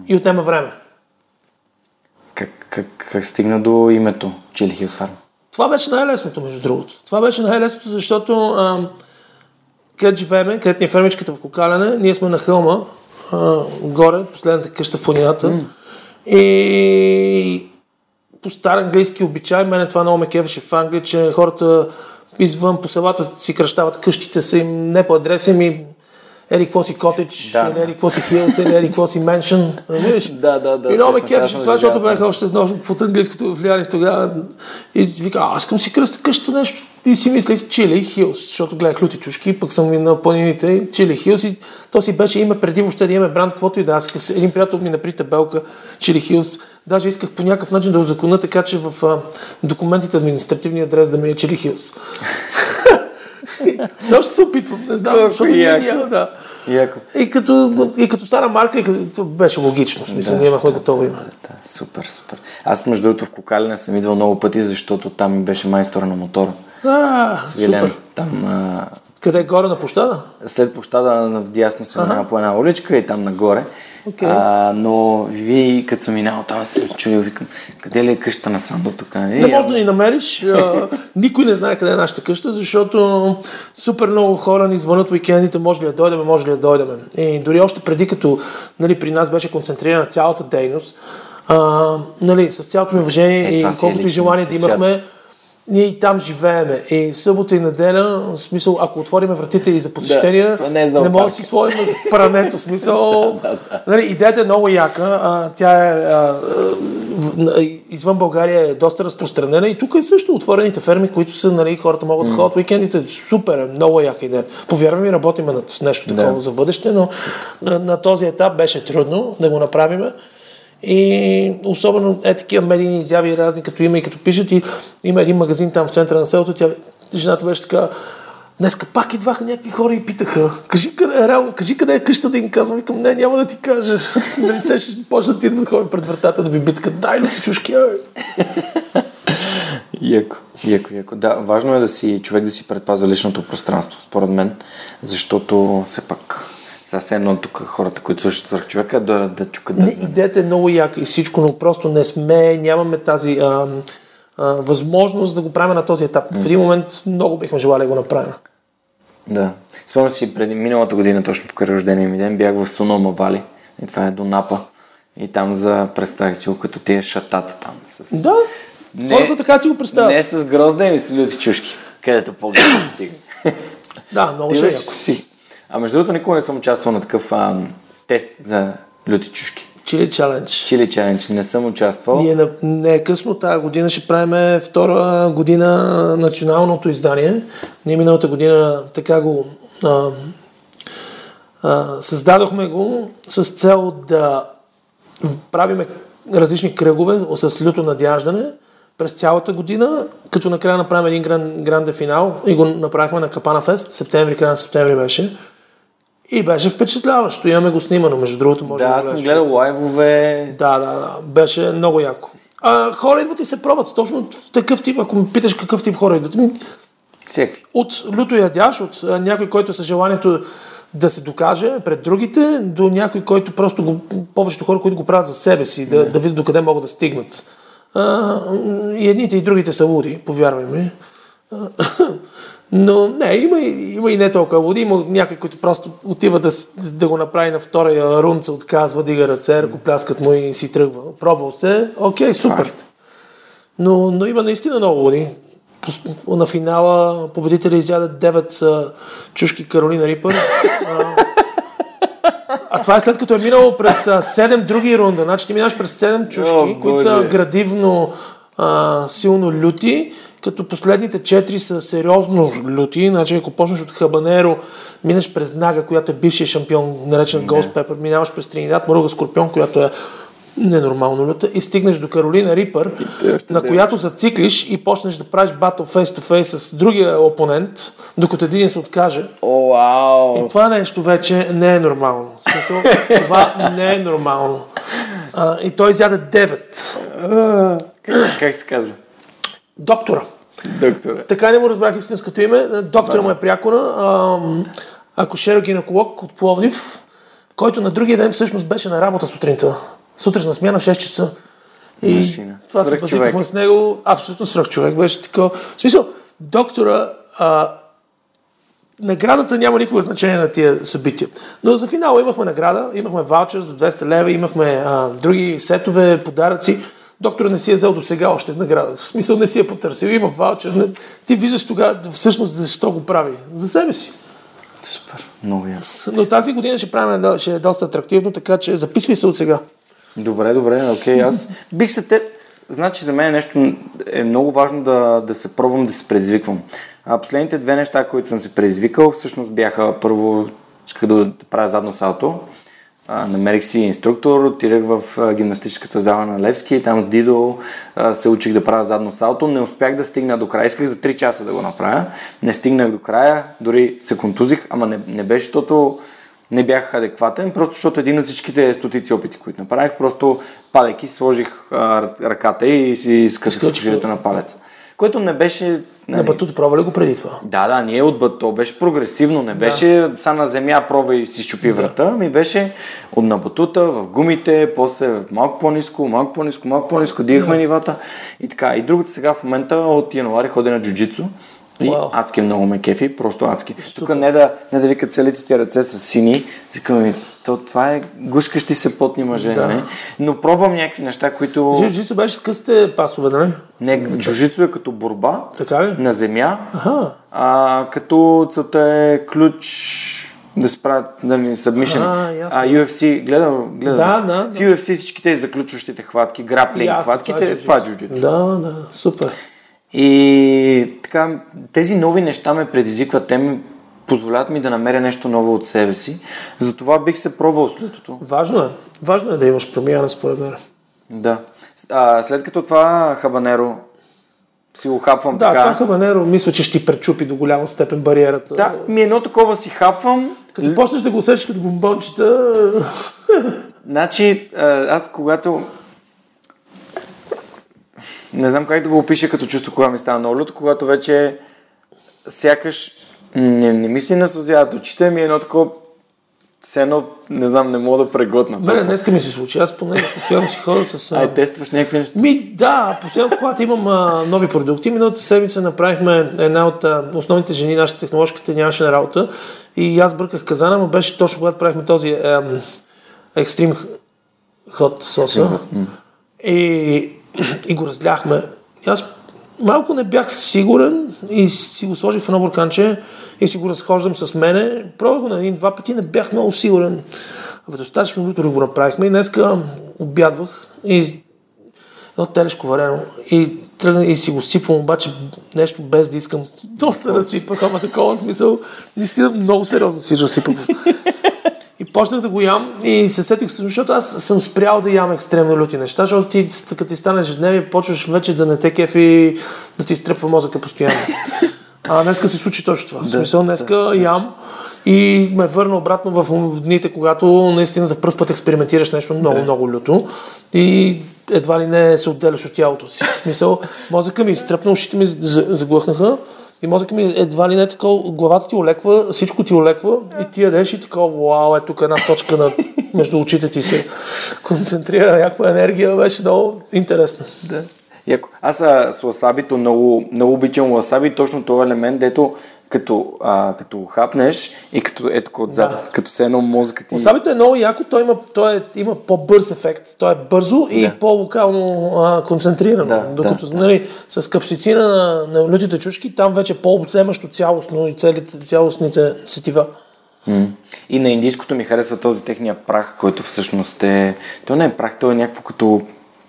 Speaker 2: И отнема време.
Speaker 1: Как, как, как стигна до името Chili Hills Farm?
Speaker 2: Това беше най-лесното, между другото. Това беше най-лесното, защото а, където живееме, където ни е фермичката в Кокаляне, ние сме на хълма, а, горе, последната къща в планината. И по стар английски обичай, мене това много ме кефеше в Англия, че хората извън по селата си кръщават къщите са им не по адреса ми, ери какво си котедж,
Speaker 1: Да.
Speaker 2: ери какво си хилс, ери какво си меншън.
Speaker 1: Да, да, да,
Speaker 2: И много ме
Speaker 1: аз
Speaker 2: кефеше това, защото бях още много под английското влияние тогава. И вика, аз искам си кръста къща нещо. И си мислех Чили Хилс, защото гледах люти чушки, пък съм и на планините, Чили Хилс. И то си беше име преди въобще да имаме бранд, каквото и да. Аз исках се- един приятел ми напри табелка Чили Хилс. Даже исках по някакъв начин да го закона, така че в а, документите административния адрес да ми е Чили Хилс. Все още се опитвам, не знам,
Speaker 1: Колко
Speaker 2: защото ние
Speaker 1: яко.
Speaker 2: няма, да.
Speaker 1: Яко.
Speaker 2: И като, и като стара марка, и като, беше логично. В смисъл,
Speaker 1: Да,
Speaker 2: ние имахме
Speaker 1: да,
Speaker 2: готово име.
Speaker 1: Да, супер, супер. Аз между другото в Кокалина съм идвал много пъти, защото там беше майстора на мотора.
Speaker 2: А,
Speaker 1: Свилен.
Speaker 2: супер.
Speaker 1: Там а,
Speaker 2: Къде е горе на площада?
Speaker 1: след площада вдясно се минава по една уличка и там нагоре.
Speaker 2: Окей.
Speaker 1: А, но ви, като съм минал там, съм се чудил, викам, къде ли е къща на Сандо тук? нали?
Speaker 2: Не можеш да ни намериш. а, Никой не знае къде е нашата къща, защото супер много хора ни звънат уикендите, може ли да дойдем, може ли да дойдем. И дори още преди като нали, при нас беше концентрирана цялата дейност, а, нали, с цялото ми уважение
Speaker 1: Е,
Speaker 2: и
Speaker 1: е
Speaker 2: колкото и
Speaker 1: лично
Speaker 2: желание да имахме, ние и там живееме. И събота и неделя, в смисъл, ако отвориме вратите и за посещения,
Speaker 1: Да, не е
Speaker 2: не може да си сложим прането. В смисъл, нали, идеята е много яка. А, тя е а, на- извън България е доста разпространена и тук е също отворените ферми, които са, нали, хората могат да ходят уикендите. Супер е, много яка идея. Повярвам ми, работиме над нещо такова
Speaker 1: Да.
Speaker 2: за бъдеще, но на, на този етап беше трудно да го направиме. И особено е такива медийни изяви разни, като има и като пишат. И има един магазин там в центъра на селото. Тя, жената беше така, Днеска пак идваха някакви хора и питаха, кажи къде, реално, кажи къде е къща да им казвам. Викам, не, няма да ти кажа. Дали се ще почнат да ходят пред вратата да ви битка. Дай ли ти чушки.
Speaker 1: Яко, яко, яко. Да, важно е да си човек да си предпаза личното пространство, според мен, защото все пак сега все едно тук хората, които слушат свърх човека, да, да чукат да
Speaker 2: Не, идеята е много яка и всичко, но просто не сме, нямаме тази а, а, възможност да го правим на този етап. В един момент много бихме желали да го направим.
Speaker 1: Да. Спомням си преди миналата година, точно по рождения ми ден, бях в Сунома Вали. И това е до Напа. И там за, представях си го като тия шатата там. С...
Speaker 2: Да, хората така си го представят.
Speaker 1: Не с грозда, ами с люти чушки. Където погледнат стига.
Speaker 2: Да, много ще е
Speaker 1: си. А между другото, никога не съм участвал на такъв а, тест за люти чушки.
Speaker 2: Чили чалендж.
Speaker 1: Чили челендж не съм участвал.
Speaker 2: Ние на- не е късно, тази година ще правим втора година националното издание. Ние миналата година така го а, а, създадохме го с цел да правиме различни кръгове с люто надяждане през цялата година, като накрая направим един гран, гранде финал и го направихме на Капана Фест, септември, края на септември беше. И беше впечатляващо. Имаме го снимано, между другото. Може
Speaker 1: Да, аз съм гледал лайвове.
Speaker 2: Да, да, да. Беше много яко. А, хора идват и се пробват. Точно такъв тип, ако ме питаш какъв тип хора идват.
Speaker 1: Всеки.
Speaker 2: От люто ядяш, от а, някой, който с желанието да се докаже пред другите, до някой, който просто го, повечето хора, които го правят за себе си, да, да видят докъде могат да стигнат. А, и едните и другите са луди, повярвай ми. Но не, има, и- има и не толкова луди. Има някой, който просто отива да, да го направи на втория рунд, се отказва, дига ръце, ръкопляскат му и си тръгва. Пробвал се, окей, супер. Но, но има наистина много луди. Пос- На финала победителя изяде 9 а, чушки Каролина Рипър. А, а това е след като е минало през а, 7 други рунда. Значи ти минаш през 7 чушки,
Speaker 1: О,
Speaker 2: които са градивно а, силно люти, като последните 4 са сериозно люти. Значи ако почнеш от Хабанеро, минеш през Нага, която е бившия шампион, наречен Ghost Pepper, минаваш през Тринидад, Муруга Скорпион, която е ненормално люта и стигнеш до Каролина Рипър, на която зациклиш и почнеш да правиш батъл face to face с другия опонент, докато един се откаже.
Speaker 1: О, вау!
Speaker 2: Това нещо вече не е нормално. Смисъл, това не е нормално. А, и той изяде 9.
Speaker 1: Как, се- как се казва?
Speaker 2: Доктора.
Speaker 1: Доктора.
Speaker 2: Така не му разбрах истинското име. Доктора му е прякора. ам, Акушер гинеколог от Пловдив, който на другия ден всъщност беше на работа сутринта. Сутрешна смяна в 6 часа. И
Speaker 1: Наистина.
Speaker 2: това се базикахме с него. Абсолютно свръх човек. Беше такова. В смисъл, доктора а, наградата няма никога значение на тия събития. Но за финала имахме награда, имахме ваучер за 200 лева, имахме а, други сетове, подаръци. Доктор не си е взел до сега още наградата. В смисъл не си е потърсил. Има ваучер. Не... Ти виждаш тогава всъщност защо го прави. За себе си.
Speaker 1: Супер. Много яко.
Speaker 2: Но тази година ще правим, ще е доста атрактивно, така че записвай се от сега.
Speaker 1: Добре, добре, окей. Аз бих се те... Значи за мен нещо е много важно да, да се пробвам да се предизвиквам. А последните две неща, които съм се предизвикал, всъщност бяха първо, исках да правя задно салто. А, намерих си инструктор, отидах в а, гимнастическата зала на Левски, там с Дидо а, се учих да правя задно салто. Не успях да стигна до края, исках за 3 часа да го направя. Не стигнах до края, дори се контузих, ама не, не беше, защото не бях адекватен, просто защото един от всичките стотици опити, които направих, просто падайки сложих а, ръката и си скъсах сухожилието на палец. Което не беше...
Speaker 2: На батут пробва ли го преди това?
Speaker 1: Да, да, ние от бато беше прогресивно, не беше са на земя пробва и си щупи врата, ми беше от на батута, в гумите, после малко по-низко, малко по-низко, малко по-низко, дигахме нивата и така. И другото сега в момента от януари ходя на джуджицу, И
Speaker 2: Вау.
Speaker 1: адски много ме кефи, просто адски. Тук не да, не да вика целите ти ръце са сини, викам ми, то, това е гушкащи се потни мъже,
Speaker 2: Да.
Speaker 1: нали? Но пробвам някакви неща, които...
Speaker 2: Жи-жи беше с късите пасове, нали?
Speaker 1: Не, джужицу е като борба
Speaker 2: Така ли?
Speaker 1: на земя,
Speaker 2: Аха.
Speaker 1: а, като целта е ключ да се правят нали, submission.
Speaker 2: А, ясно.
Speaker 1: а UFC, гледам, гледам
Speaker 2: Да,
Speaker 1: си.
Speaker 2: да,
Speaker 1: В UFC всички тези заключващите хватки, граплинг хватките,
Speaker 2: е
Speaker 1: това е
Speaker 2: джиу-джитсу.
Speaker 1: джуджицу.
Speaker 2: Да, да, супер.
Speaker 1: И така, тези нови неща ме предизвикват, те ми позволяват ми да намеря нещо ново от себе си. Затова бих се пробвал с лятото.
Speaker 2: Важно е. Важно е да имаш промяна, според мен.
Speaker 1: Да. А, след като това хабанеро си го хапвам
Speaker 2: Да,
Speaker 1: така.
Speaker 2: това хабанеро мисля, че ще ти пречупи до голяма степен бариерата.
Speaker 1: Да, ми едно такова си хапвам.
Speaker 2: Като почнеш да го усещаш като бомбончета,
Speaker 1: Значи, аз когато... Не знам как да го опиша като чувство, кога ми става много люто, когато вече сякаш не, не ми се насълзяват очите ми, е едно такова все едно, не знам, не мога да преглътна.
Speaker 2: Мене днеска ми се случи. Аз поне постоянно си ходя с...
Speaker 1: Ай, тестваш някакви неща.
Speaker 2: Ми, да, постоянно в колата имам а, нови продукти. Миналата седмица направихме една от а, основните жени, нашата технологичката нямаше на работа. И аз бърках казана, но беше точно когато правихме този екстрим хот соса. И, и го разляхме. И аз малко не бях сигурен и си го сложих в едно бурканче и си го разхождам с мене. Пробвах го на един-два пъти, не бях много сигурен. Абе, достатъчно утре го направихме и днеска обядвах и едно телешко варено и, тръгна, и си го сипвам, обаче нещо без да искам. Доста разсипах, ама такова смисъл. Наистина много сериозно си разсипах. Почнах да го ям и се сетих, защото аз съм спрял да ям екстремно люти неща, защото ти, като ти стане ежедневие, почваш вече да не те кефи, да ти изтръпва мозъка постоянно. А днеска се случи точно това. В смисъл, днеска ям и ме върна обратно в дните, когато наистина за първ път експериментираш нещо много, много люто и едва ли не се отделяш от тялото си. В смисъл, мозъка ми изтръпна, ушите ми за- заглъхнаха и мозъка ми едва ли не такова, главата ти олеква, всичко ти олеква и ти ядеш и такова, вау, е тук една точка на, между очите ти се концентрира някаква енергия, беше много интересно.
Speaker 1: Да. Яко. Аз а, с ласабито много, много обичам ласаби, точно този елемент, дето като, а, като хапнеш и като е така отзад,
Speaker 2: Да.
Speaker 1: като се едно мозъка ти...
Speaker 2: Васабито е много яко, той има, той е, има по-бърз ефект. Той е бързо и
Speaker 1: Да.
Speaker 2: по-локално а, концентрирано.
Speaker 1: Да,
Speaker 2: Докато
Speaker 1: да, да.
Speaker 2: нали, с капсицина на, на лютите чушки, там вече е по-обземащо цялостно и целите, цялостните сетива.
Speaker 1: И на индийското ми харесва този техния прах, който всъщност е... То не е прах, то е някакво като,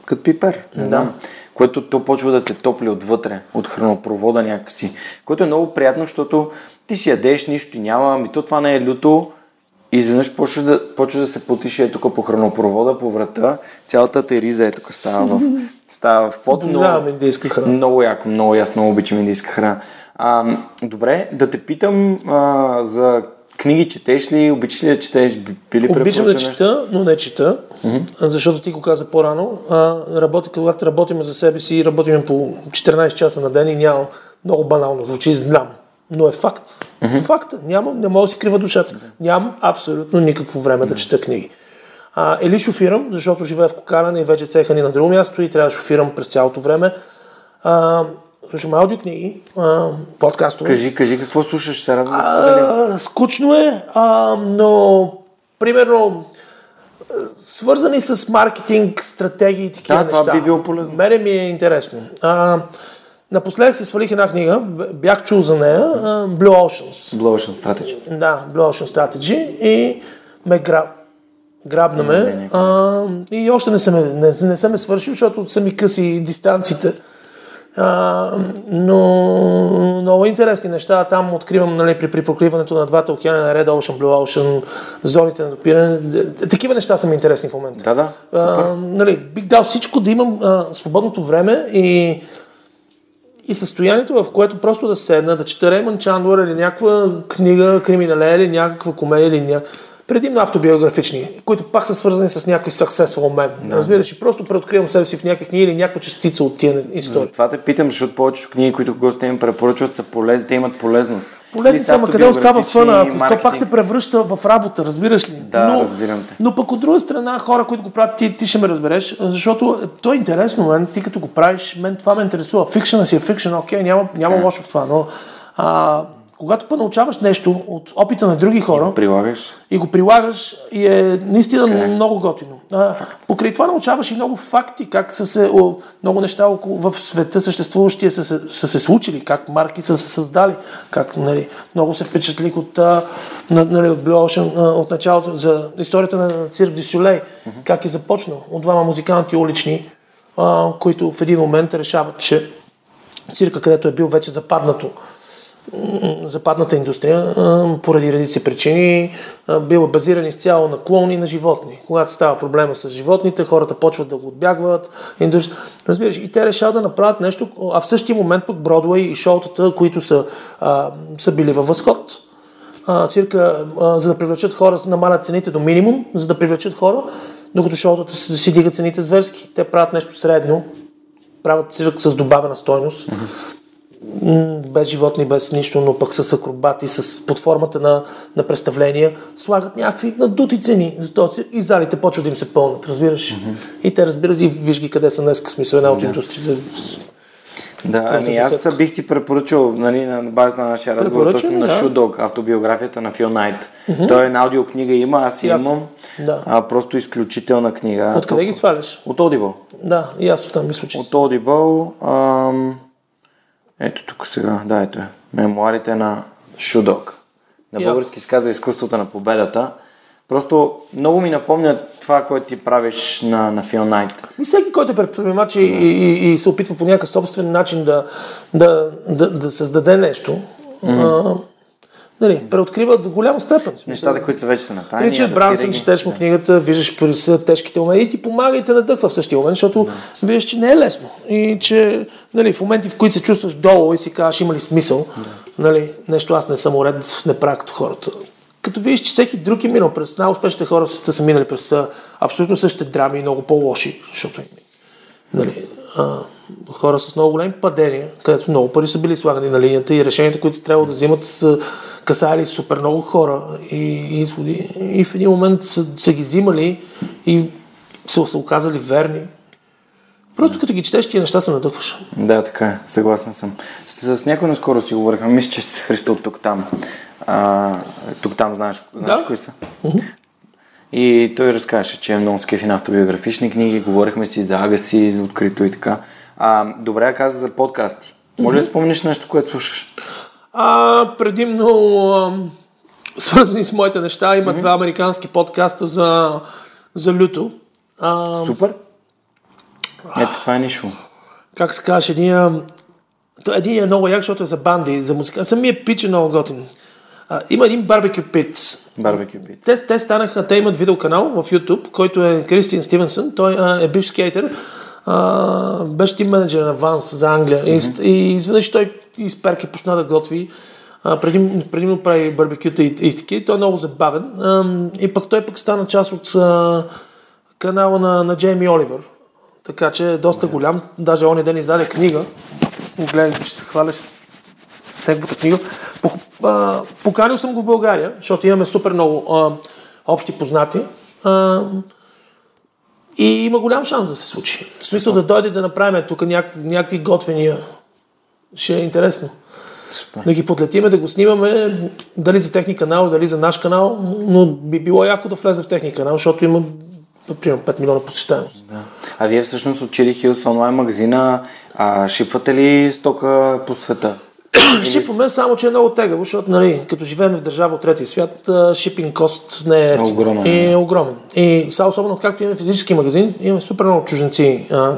Speaker 1: като пипер, не знам. Което то почва да те топли отвътре, от хранопровода някакси. Което е много приятно, защото ти си ядеш, нищо няма, ами то това не е люто. И изведнъж почваш да, почваш да се потише е тук по хранопровода, по врата. Цялата те риза е тук става в, става в пот. но-
Speaker 2: Обожавам индийска храна.
Speaker 1: много яко, много ясно много обичам индийска храна. А, добре, да те питам а, за книги, четеш ли, обичаш ли да четеш, Би- би ли
Speaker 2: Обичам да чета, но не чета, защото ти го каза по-рано. А, работи, когато работим за себе си, работим по 14 часа на ден и няма много банално, звучи знам. Но е факт. Факт. е. Няма, не мога да си крива душата. Нямам абсолютно никакво време да чета книги. А, или шофирам, защото живея в Кокаляне и вече цеха ни на друго място и трябва да шофирам през цялото време. А, слушам аудиокниги, а, подкастове.
Speaker 1: Кажи, кажи какво слушаш, се радвам да споделим.
Speaker 2: Скучно е, а, но примерно свързани с маркетинг, стратегии и такива
Speaker 1: Да, това
Speaker 2: неща.
Speaker 1: би било полезно.
Speaker 2: Мене ми е интересно. А, напоследък си свалих една книга, бях чул за нея, Blue Oceans.
Speaker 1: Blue Ocean Strategy.
Speaker 2: Да, Blue Ocean Strategy и ме граб, грабна ме. А, и още не съм, не, не съм е свършил, защото са ми къси дистанциите. А, но много интересни неща. Там откривам нали, при, при покриването на двата океана, на Red Ocean, Blue Ocean, зоните на допиране. Такива неща са ми интересни в момента.
Speaker 1: Да, да,
Speaker 2: А, нали, бих дал всичко да имам а, свободното време и, и състоянието, в което просто да седна, да чета Реймън Чандлър или някаква книга, криминале или някаква комедия или ня... предимно автобиографични, които пак са свързани с някой successful man. Да. Разбираш, и просто преоткривам себе си в някакви книги или някаква частица от тия истории.
Speaker 1: Затова те питам, защото повечето книги, които гостите им препоръчват, са полезни, те имат полезност.
Speaker 2: Полезни са, ама къде остава фъна, ако то пак
Speaker 1: маркетинг.
Speaker 2: се превръща в работа, разбираш ли?
Speaker 1: Да,
Speaker 2: но,
Speaker 1: разбирам те.
Speaker 2: Но пък от друга страна, хора, които го правят, ти, ти ще ме разбереш, защото то е интересно, мен, ти като го правиш, мен това ме интересува. Фикшена си е фикшен, окей, няма, няма лошо в това, но А, когато па научаваш нещо от опита на други хора
Speaker 1: Прилагаш.
Speaker 2: и го прилагаш и е наистина
Speaker 1: Така е.
Speaker 2: много готино. А, покрай това научаваш и много факти, как са се, о, много неща около, в света съществуващия са, се- са се случили, как марки са се създали, как нали, много се впечатлих от, а, на- нали, от, Blue Ocean, а, от началото за историята на Цирк Ди Сюлей, как е започнал от двама музиканти улични, а, които в един момент решават, че цирка, където е бил вече западнато, м, западната индустрия, поради редици причини, а, бил базиран изцяло на клони на животни. Когато става проблема с животните, хората почват да го отбягват. Индустри... Разбираш, и те решават да направят нещо, а в същия момент пък Бродвей и шоутата, които са, са били във възход, цирка, за да привлечат хора, намалят цените до минимум, за да привлечат хора, докато шоутата си, си дигат цените зверски. Те правят нещо средно, правят цирк с добавена стойност, м, без животни, без нищо, но пък с акробати, с, под формата на, на представления, слагат някакви надути цени за този цирк и залите почват да им се пълнат, разбираш? И те разбират и виж ги къде са днес, смисъл една от индустриите.
Speaker 1: Да, ами аз бих ти препоръчал нали, на база на нашия разговор точно на
Speaker 2: да.
Speaker 1: Шудок, автобиографията на Фил Найт. Той е на аудиокнига има, аз я имам.
Speaker 2: Да.
Speaker 1: А, просто изключителна книга.
Speaker 2: Откъде ги сваляш?
Speaker 1: От Audible.
Speaker 2: Да, и аз оттам мисля, че...
Speaker 1: От Audible. Ам... Ето тук сега, да, ето е. Мемуарите на Шудок. На български се казва Изкуството на победата. Просто много ми напомня това, което ти правиш на, на Фил Найт.
Speaker 2: И всеки, който е предприемач и, и, и се опитва по някакъв собствен начин да, да, да, да създаде нещо, а, нали, преоткрива до голяма степен.
Speaker 1: Нещата, които са вече са направени.
Speaker 2: Ричард Брансън, четеш му книгата, виждаш са тежките моменти и ти помага и те надъхва в същия момент, защото виждаш, че не е лесно. И че нали, в моменти, в които се чувстваш долу и си казваш, има ли смисъл, нали, нещо аз не съм уред, не правя като хората. Като видиш, че всеки друг е минал през най-успешните хора в света са минали през абсолютно същите драми и много по-лоши, защото нали, а, хора с много големи падения, където много пари са били слагани на линията и решенията, които са трябвало да взимат, са касали супер много хора и, и изходи. И в един момент са, са ги взимали и са се оказали верни. Просто като ги четеш, тия неща се надъхваш.
Speaker 1: Да, така е. Съгласен съм. С, с някой наскоро си говорихме. Мисля, че с Христо тук там. А, тук там знаеш, знаеш
Speaker 2: Да.
Speaker 1: кои са? И той разказваше, че е много скефи на автобиографични книги. Говорихме си за Агаси, за открито и така. А, добре, каза за подкасти. Може ли да спомниш нещо, което слушаш?
Speaker 2: А, предимно а, свързани с моите неща, има два американски подкаста за, за люто. А,
Speaker 1: Супер. Ето това е нищо.
Speaker 2: как се казваш, един, един е много як, защото е за банди, за музика. Самия пич е много готин. А, има един барбекю пиц.
Speaker 1: Барбекю бит.
Speaker 2: Те, те станаха, те имат видеоканал в YouTube, който е Кристиан Стивенсън. Той а, е бивш скейтер. А, беше тим менеджер на Ванс за Англия. Mm-hmm. И, и изведнъж той изперки почна да готви. А, преди, преди му прави барбекюта и, и таки. Той е много забавен. А, и пък той пък стана част от а, канала на, на Джейми Оливър. Така че е доста голям. Даже он ден издаде книга. Гледай, че се хваляш с неговата книга. Поканил съм го в България, защото имаме супер много а, общи познати. А, и има голям шанс да се случи. В смисъл да дойде да направим тук някакви, някакви готвения. Ще е интересно.
Speaker 1: Супер.
Speaker 2: Да ги подлетиме, да го снимаме, дали за техни канал, дали за наш канал, но би било яко да влезе в техния канал, защото има примерно 5 милиона посещаемост.
Speaker 1: Да. А вие всъщност от Chili Hills онлайн магазина а, шипвате ли стока по света?
Speaker 2: Шипваме, само че е много тегаво, защото нали, като живеем в държава от третия свят, шипинг кост не е ефтин.
Speaker 1: огромен,
Speaker 2: И е огромен. И сега особено откакто имаме физически магазин, имаме супер много чужденци а,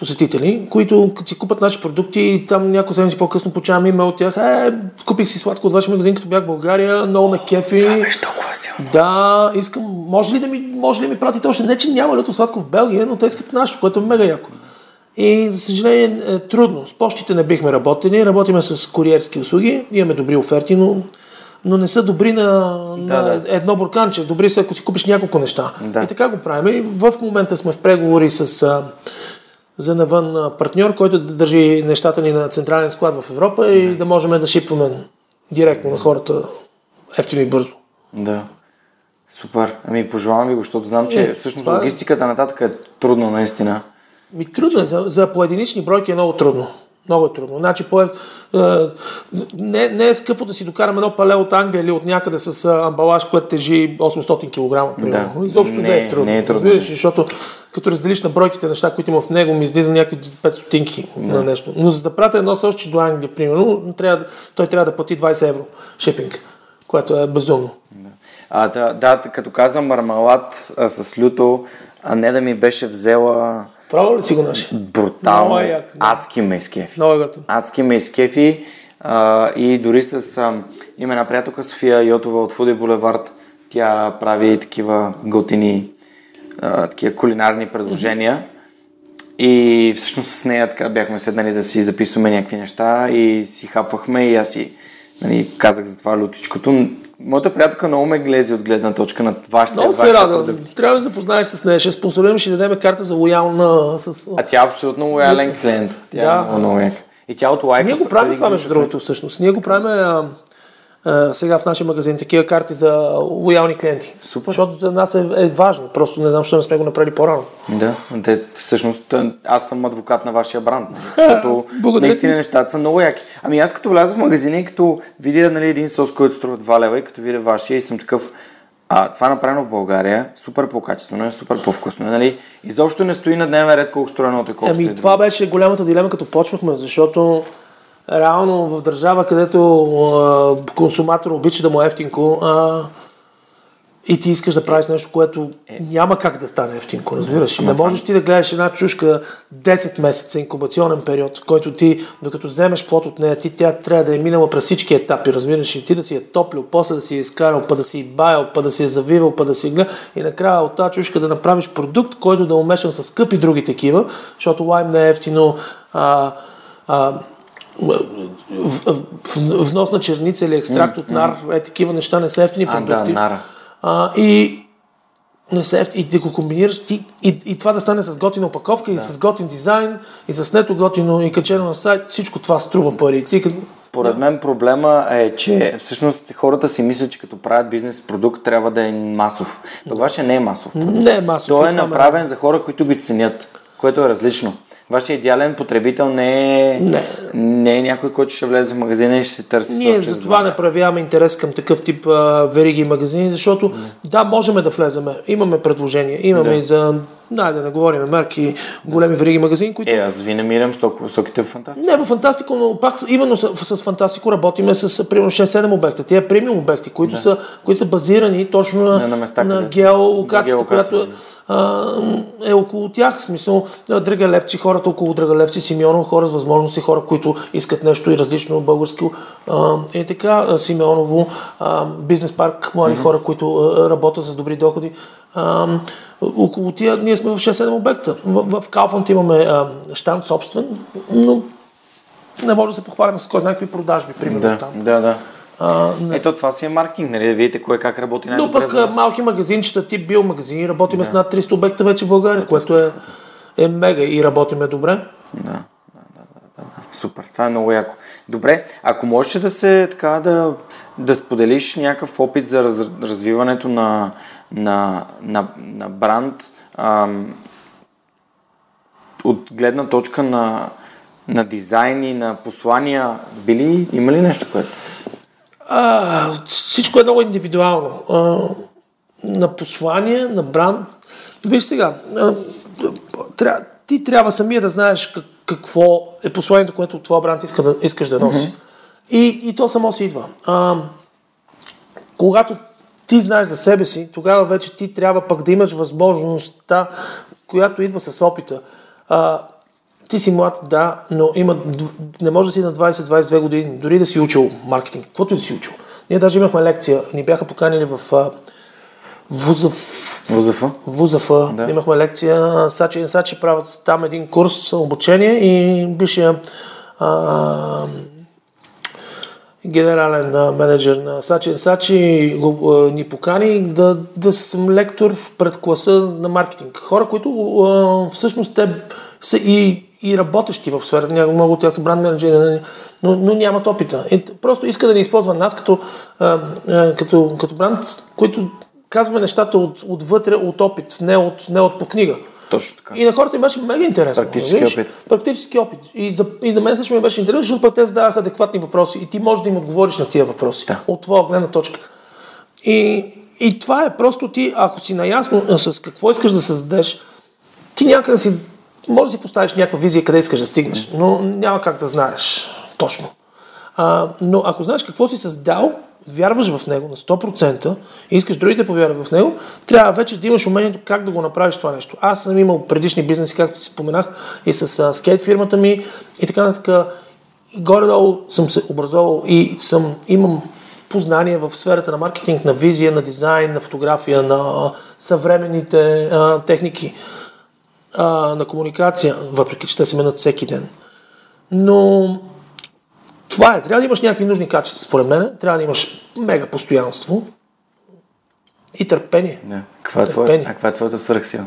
Speaker 2: посетители, които като си купат наши продукти и там няколко седмици по-късно получавам имейл от тях, е, купих си сладко от вашия магазин, като бях в България, много ме кефи.
Speaker 1: Беше толкова силно.
Speaker 2: Да, искам, може ли да ми, може ли да ми пратите още? Не, че няма лято сладко в Белгия, но те искат нашето, което е мега яко. И за съжаление е трудно. С почтите не бихме работили, работиме с куриерски услуги, имаме добри оферти, но, но не са добри на, на
Speaker 1: да.
Speaker 2: едно бурканче. Добри са, ако си купиш няколко неща.
Speaker 1: Да.
Speaker 2: И така го правим. И в момента сме в преговори с за навън партньор, който да държи нещата ни на централен склад в Европа и да можем да шипваме директно на хората ефтино и бързо.
Speaker 1: Да. Супер. Ами пожелавам ви го, защото знам, че
Speaker 2: Е,
Speaker 1: всъщност
Speaker 2: това е.
Speaker 1: логистиката нататък е трудно наистина.
Speaker 2: Ми трудно за, за поединични бройки е много трудно. Много е трудно. Значи, по, е, не, не е скъпо да си докарам едно пале от Англия или от някъде с а, амбалаж, което тежи 800 кг.
Speaker 1: Да.
Speaker 2: Изобщо не,
Speaker 1: Не,
Speaker 2: е трудно.
Speaker 1: не е трудно.
Speaker 2: Разбираш защото като разделиш на бройките неща, които има в него, ми излиза някакви 5 стотинки на нещо. Но за да пратя едно сълче до Англия, примерно, трябва, да- той трябва да плати 20 евро шипинг, което е безумно.
Speaker 1: А, да, да, като каза мармалад а, с люто, а не да ми беше взела
Speaker 2: Право ли си го наши?
Speaker 1: брутално,
Speaker 2: Много е як,
Speaker 1: адски ме изкефи.
Speaker 2: Много е готово.
Speaker 1: Адски ме изкефи а, и дори с... А, има една приятелка София Йотова от Фуди Булевард. Тя прави такива готини, а, такива кулинарни предложения. И всъщност с нея така бяхме седнали да си записваме някакви неща и си хапвахме и аз си нали, казах за това лютичкото. Моята приятелка много ме глези от гледна точка на вашите,
Speaker 2: Много се радвам. Трябва да запознаеш с нея. Ще спонсорирам, ще дадем карта за лоялна с...
Speaker 1: А тя е абсолютно лоялен клиент. Тя
Speaker 2: Да.
Speaker 1: е много, много. И тя от лайка.
Speaker 2: Ние го правим това, между другото, всъщност. Ние го правим а, сега в нашия магазин, такива карти за лоялни клиенти.
Speaker 1: Супер.
Speaker 2: Защото за нас е, е важно. Просто не знам, защо не сме го направили по-рано.
Speaker 1: Да, те, всъщност аз съм адвокат на вашия бранд, нали? защото наистина
Speaker 2: ти.
Speaker 1: нещата са много яки. Ами аз като вляза в магазина и като видя нали, един сос, който струва 2 лева и като видя вашия и съм такъв, а, това е направено в България, супер по-качествено е, супер по-вкусно е, нали? Изобщо не стои на дневен ред колко струва едното и колко
Speaker 2: Ами това беше голямата дилема, като почнахме, защото реално в държава, където а, консуматор обича да му е ефтинко, а, и ти искаш да правиш нещо, което няма как да стане ефтинко, разбираш. Не можеш ти да гледаш една чушка 10 месеца инкубационен период, в който ти, докато вземеш плод от нея, ти тя трябва да е минала през всички етапи, разбираш. И ти да си е топлил, после да си е изкарал, па да си баял, па да си е завивал, па да си гледа. И накрая от тази чушка да направиш продукт, който да е умешан с скъпи други такива, защото лайм не е ефтино. А, а, внос на черница или екстракт от нар, е такива неща не са ефтини
Speaker 1: А,
Speaker 2: продукти.
Speaker 1: да, нара.
Speaker 2: А, и не се, и да го комбинираш ти, и, и това да стане с готина опаковка, и с готин дизайн, и с нето готино, и качено на сайт, всичко това струва пари. Ти,
Speaker 1: Поред мен проблема е, че всъщност хората си мислят, че като правят бизнес продукт трябва да е масов. Пък вашия не е масов продукт.
Speaker 2: не е масов.
Speaker 1: Той е
Speaker 2: това ме
Speaker 1: направен за хора, които ги ценят, което е различно. Вашия идеален потребител не е,
Speaker 2: Не.
Speaker 1: не е някой, който ще влезе в магазина и ще се търси
Speaker 2: Ние за това не проявяваме интерес към такъв тип а, вериги и магазини, защото да, можем да влеземе. Имаме предложения. Имаме
Speaker 1: Да.
Speaker 2: и за, да, да не говорим марки, големи вериги магазини, които
Speaker 1: Е, аз ви намирам сток, стоките в фантастика.
Speaker 2: Не, в Фантастико, но пак именно с, с Фантастико работиме с примерно 6-7 обекта. Тия премиум обекти, които, са, които са базирани точно на,
Speaker 1: На- места,
Speaker 2: на геолокацията,
Speaker 1: геолокация,
Speaker 2: която е около тях. В смисъл, Драгалевци, хората около Драгалевци, Симеонов, хора с възможности, хора, които искат нещо и различно българско. И така, Симеоново, бизнес парк, млади хора, които работят с добри доходи. А, около тия, ние сме в 6-7 обекта. В, в Калфант имаме а, щанд собствен, но не може да се похвалим с кой знае какви продажби, примерно
Speaker 1: Да,
Speaker 2: там.
Speaker 1: да, да.
Speaker 2: А, не.
Speaker 1: Ето това си е маркетинг, нали? Да видите кой как работи
Speaker 2: Но
Speaker 1: най-добре
Speaker 2: пък а,
Speaker 1: нас.
Speaker 2: малки магазинчета, тип биомагазини, работиме с над 300 обекта вече в България, което е, е мега и работиме добре.
Speaker 1: Да, да, да, да, да, да. Супер, това е много яко. Добре, ако можеш да се така да, да споделиш някакъв опит за раз, развиването на, на, на, на бранд ам, от гледна точка на, на дизайн и на послания, били, има ли нещо, което?
Speaker 2: А, всичко е много индивидуално. А, на послание, на бранд. Виж сега, а, тря, ти трябва самия да знаеш как, какво е посланието, което твоя бранд иска да, искаш да носи. Mm-hmm. И, и то само си идва. А, когато ти знаеш за себе си, тогава вече ти трябва пък да имаш възможността, която идва с опита. А, ти си млад, да, но има, не може да си на 20-22 години, дори да си учил маркетинг, каквото и да си учил. Ние даже имахме лекция, ни бяха поканили в а, вуза,
Speaker 1: ВЗФ?
Speaker 2: ВУЗАФ,
Speaker 1: Да.
Speaker 2: да. имахме лекция, Сачи и Сачи правят там един курс, обучение и бившия а, генерален менеджер на Сачи Сачи го, ни покани да, да съм лектор пред класа на маркетинг. Хора, които всъщност те са и, и работещи в сферата, много от тях са бранд менеджери, но, но нямат опита. И просто иска да ни използва нас като, като, като бранд, който казваме нещата от, отвътре, от опит, не от, не от по книга.
Speaker 1: Точно така.
Speaker 2: И на хората им беше мега интересно.
Speaker 1: Практически
Speaker 2: виж?
Speaker 1: опит.
Speaker 2: Практически опит. И, за, и на мен също ми беше интересно, защото те задаваха адекватни въпроси и ти можеш да им отговориш на тия въпроси.
Speaker 1: Да.
Speaker 2: От твоя гледна точка. И, и това е просто ти, ако си наясно с какво искаш да създадеш, ти някъде си, може да си поставиш някаква визия къде искаш да стигнеш, но няма как да знаеш точно. А, но ако знаеш какво си създал, вярваш в него на 100% и искаш другите да повярват в него, трябва вече да имаш умението как да го направиш това нещо. Аз съм имал предишни бизнеси, както ти споменах, и с а, скейт фирмата ми и така нататък. Горе-долу съм се образовал и съм, имам познание в сферата на маркетинг, на визия, на дизайн, на фотография, на съвременните а, техники а, на комуникация, въпреки че те се менят всеки ден. Но това е. Трябва да имаш някакви нужни качества, според мен. Трябва да имаш мега постоянство и търпение.
Speaker 1: Да. Каква е, твоя,
Speaker 2: Търпение.
Speaker 1: а каква е твоята свръхсила?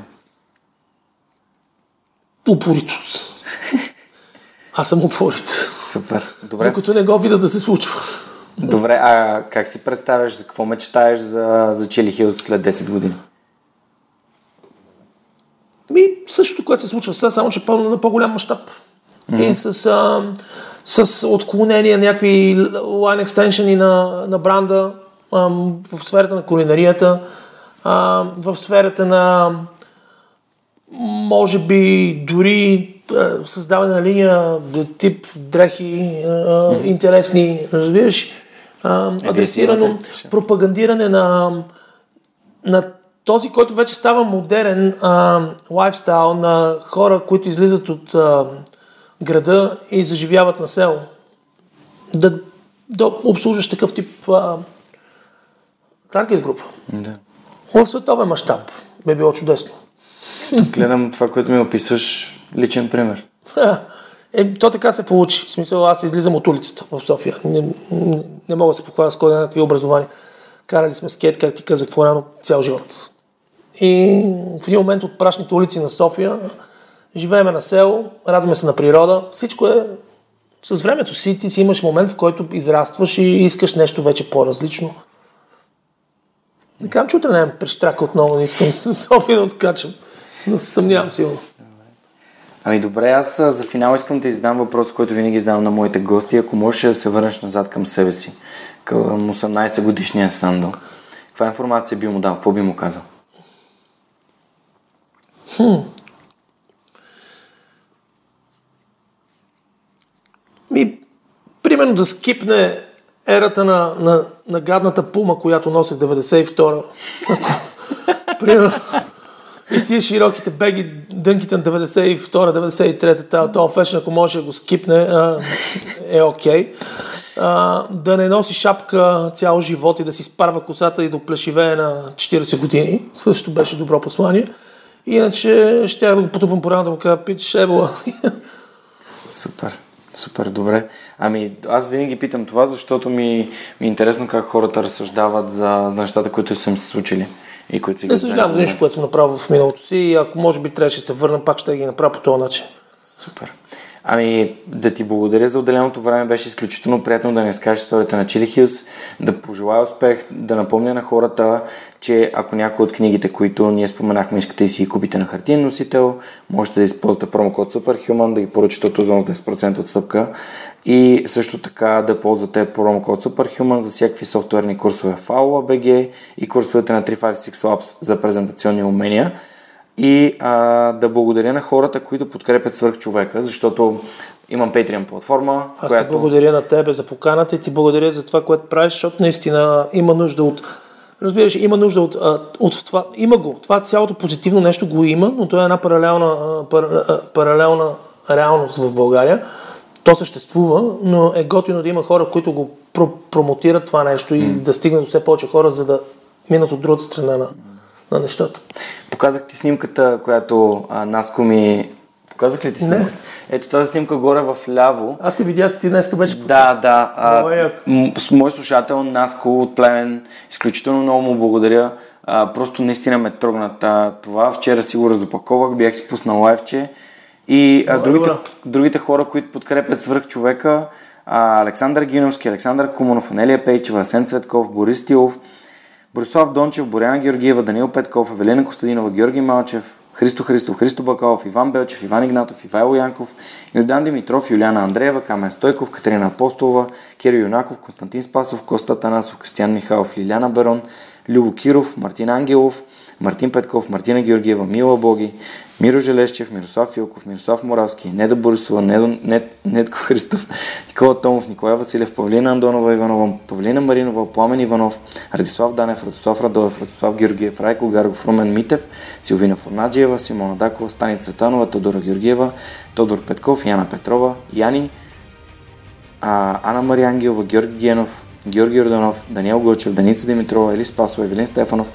Speaker 2: Упоритост. Аз съм упорит.
Speaker 1: Супер. Добре.
Speaker 2: Докато не го видя да се случва.
Speaker 1: Добре, а как си представяш, за какво мечтаеш за, за Чили Хилс след 10 години?
Speaker 2: Ми, същото, което се случва сега, само че по- на по-голям мащаб. Mm-hmm. И с, а, с отклонение, някакви line extension на, на бранда в сферата на кулинарията, в сферата на може би дори а, създаване на линия тип дрехи, а, интересни, разбираш, а, адресирано пропагандиране на, на този, който вече става модерен а, лайфстайл на хора, които излизат от а, града и заживяват на село. Да, да обслужваш такъв тип а, таргет група.
Speaker 1: Да.
Speaker 2: В световен мащаб би било чудесно.
Speaker 1: Гледам това, което ми описваш, личен пример.
Speaker 2: Е, то така се получи. В смисъл, аз излизам от улицата в София. Не, не, не мога да се похваля с кой някакви образования. Карали сме скейт, как ти казах по-рано, цял живот. И в един момент от прашните улици на София живееме на село, радваме се на природа. Всичко е с времето си. Ти си имаш момент, в който израстваш и искаш нещо вече по-различно. Не казвам, че утре нямам прещрака отново, не искам с София да откачам. Но се съмнявам силно.
Speaker 1: Ами добре, аз за финал искам да издам въпрос, който винаги задавам на моите гости. Ако можеш да се върнеш назад към себе си, към 18 годишния Сандо, каква информация би му дал? Какво би му казал?
Speaker 2: Ми, примерно да скипне ерата на, на, на гадната пума, която носех 92-а. примерно. И тия широките беги, дънките на 92-93-та, тази този фешн, ако може да го скипне, а, е окей. Okay. да не носи шапка цял живот и да си спарва косата и да оплешивее на 40 години. Също беше добро послание. Иначе ще да го потупам по да му кажа, пич, ебола.
Speaker 1: Супер. Супер, добре. Ами, аз винаги питам това, защото ми, ми е интересно как хората разсъждават за, за нещата, които са им се случили и които сега
Speaker 2: Не съжалявам за нищо, което съм направил в миналото си и ако може би трябваше да се върна, пак ще ги направя по този начин.
Speaker 1: Супер. Ами, да ти благодаря за отделеното време. Беше изключително приятно да не скажеш историята на Чили Хилс, да пожелая успех, да напомня на хората, че ако някои от книгите, които ние споменахме, искате да си купите на хартиен носител, можете да използвате промокод Superhuman, да ги поръчате от Озон с 10% отстъпка и също така да ползвате промокод Superhuman за всякакви софтуерни курсове в AUA.BG и курсовете на 356 Labs за презентационни умения. И а, да благодаря на хората, които подкрепят свърх човека, защото имам Patreon платформа,
Speaker 2: Аз
Speaker 1: която...
Speaker 2: ти благодаря на тебе за поканата и ти благодаря за това, което правиш, защото наистина има нужда от Разбираш, има нужда от, от това. Има го. Това цялото позитивно нещо го има, но то е една паралелна, пар, паралелна реалност в България. То съществува, но е готино да има хора, които го про- промотират това нещо и да стигнат до все повече хора, за да минат от другата страна на, на нещата.
Speaker 1: Показах ти снимката, която а, Наско ми... Показах ли ти снимката? Ето тази снимка горе в ляво.
Speaker 2: Аз те видях, ти днес беше
Speaker 1: Да, да. А, мой слушател Наско от Племен, изключително много му благодаря. А, просто наистина ме трогна та, това. Вчера си го разопаковах, бях си пуснал лайвче. И а, другите, другите хора, които подкрепят свръх човека, а, Александър Гиновски, Александър Куманов, Анелия Пейчева, Асен Цветков, Борис Тилов, Борислав Дончев, Боряна Георгиева, Данил Петков, Евелина Костадинова, Георги Малчев, Христо Христов, Христо Бакалов, Иван Белчев, Иван Игнатов, Ивайло Янков, Йордан Димитров, Юлиана Андреева, Камен Стойков, Катерина Апостолова, Киро Юнаков, Константин Спасов, Коста Танасов, Кристиян Михайлов, Лиляна Барон, Любо Киров, Мартин Ангелов, Мартин Петков, Мартина Георгиева, Мила Боги, Миро Желещев, Мирослав Филков, Мирослав Моравски, Неда Борисова, Недо, Нед, Недко Христов, Никола Томов, Николай Василев, Павлина Андонова Иванова, Павлина Маринова, Пламен Иванов, Радислав Данев, Радослав Радоев, Радослав Георгиев, Райко Гаргов, Румен Митев, Силвина Форнаджиева, Симона Дакова, Стани Цветанова, Тодора Георгиева, Тодор Петков, Яна Петрова, Яни, а, Ана Мария Ангелова, Георги Генов, Георги Орданов, Даниел Гълчев, Даница Димитрова, Елис Спасова, Евелин Стефанов,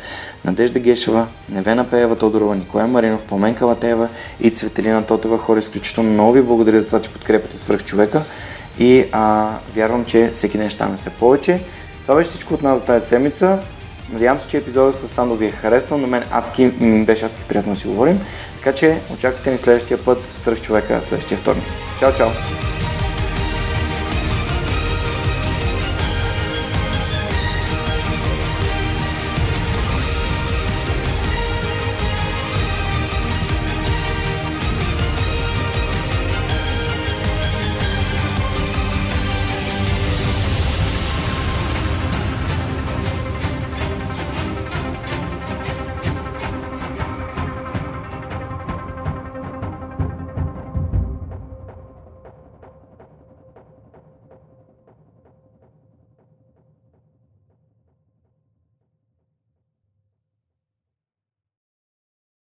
Speaker 1: Надежда Гешева, Невена Пеева Тодорова, Николай Маринов, Поменка Латеева и Цветелина Тотева. Хора, изключително много ви благодаря за това, че подкрепяте свръх човека и а, вярвам, че всеки ден ще ставаме повече. Това беше всичко от нас за тази седмица. Надявам се, че епизода с Сандо ви е харесал. На мен адски, м- беше адски приятно да си говорим. Така че очаквайте ни следващия път свръх човека, следващия вторник. Чао, чао!